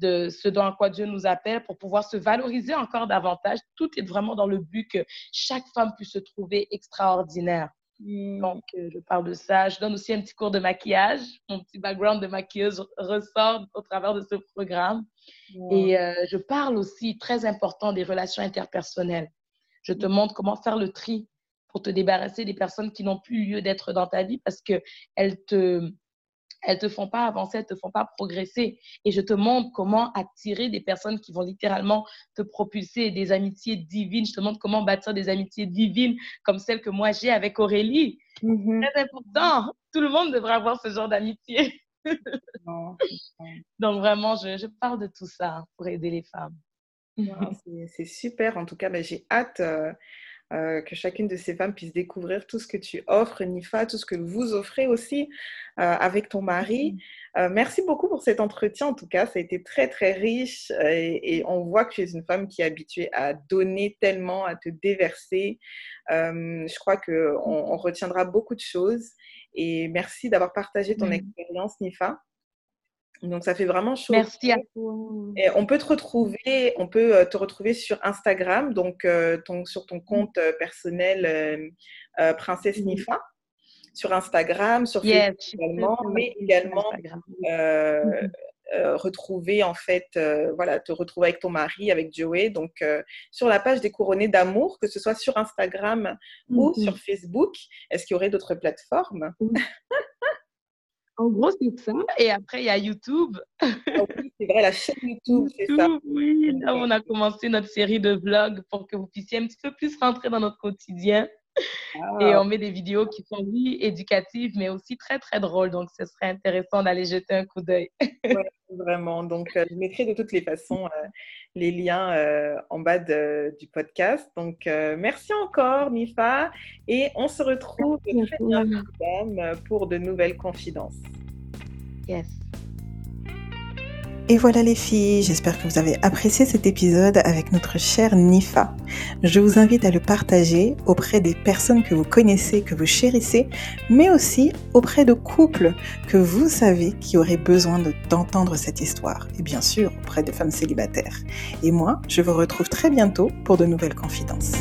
de ce dont à quoi Dieu nous appelle pour pouvoir se valoriser encore davantage. Tout est vraiment dans le but que chaque femme puisse se trouver extraordinaire. Mm. Donc, euh, je parle de ça. Je donne aussi un petit cours de maquillage. Mon petit background de maquilleuse ressort au travers de ce programme. Et euh, je parle aussi, très important, des relations interpersonnelles. Je te mm. montre comment faire le tri pour te débarrasser des personnes qui n'ont plus lieu d'être dans ta vie parce qu'elles te, elles te font pas avancer, elles te font pas progresser. Et je te montre comment attirer des personnes qui vont littéralement te propulser des amitiés divines. Je te montre comment bâtir des amitiés divines comme celles que moi j'ai avec Aurélie. Mm-hmm. Très important. Tout le monde devrait avoir ce genre d'amitié. Donc vraiment, je, parle de tout ça pour aider les femmes. C'est super. En tout cas, ben, j'ai hâte. Euh, euh, que chacune de ces femmes puisse découvrir tout ce que tu offres, Nifa, tout ce que vous offrez aussi euh, avec ton mari. Euh, merci beaucoup pour cet entretien. En tout cas, ça a été très, très riche et, on voit que tu es une femme qui est habituée à donner tellement, à te déverser. je crois qu'on on retiendra beaucoup de choses. Et merci d'avoir partagé ton expérience, Nifa. Donc ça fait vraiment chaud. Merci à vous. Et on peut te retrouver, on peut euh, te retrouver sur Instagram, donc euh, ton, sur ton compte euh, personnel Princesse Nifa, sur Instagram, sur Facebook également, mais également mm-hmm. retrouver en fait, voilà, te retrouver avec ton mari, avec Joey, donc sur la page des couronnés d'amour, que ce soit sur Instagram ou sur Facebook. Est-ce qu'il y aurait d'autres plateformes? En gros, c'est ça. Et après, il y a YouTube. Ah c'est vrai, la chaîne YouTube, c'est ça. Oui, là, on a commencé notre série de vlogs pour que vous puissiez un petit peu plus rentrer dans notre quotidien. Et ah. on met des vidéos qui sont, oui, éducatives, mais aussi très, très drôles. Donc, ce serait intéressant d'aller jeter un coup d'œil. Vraiment. Donc, euh, je mettrai de toutes les façons euh, les liens euh, en bas du podcast. Donc, merci encore, Nifa. Et on se retrouve très bientôt pour de nouvelles confidences. Yes. Et voilà les filles, j'espère que vous avez apprécié cet épisode avec notre chère Nifa. Je vous invite à le partager auprès des personnes que vous connaissez, que vous chérissez, mais aussi auprès de couples que vous savez qui auraient besoin d'entendre cette histoire. Et bien sûr, auprès de femmes célibataires. Et moi, je vous retrouve très bientôt pour de nouvelles confidences.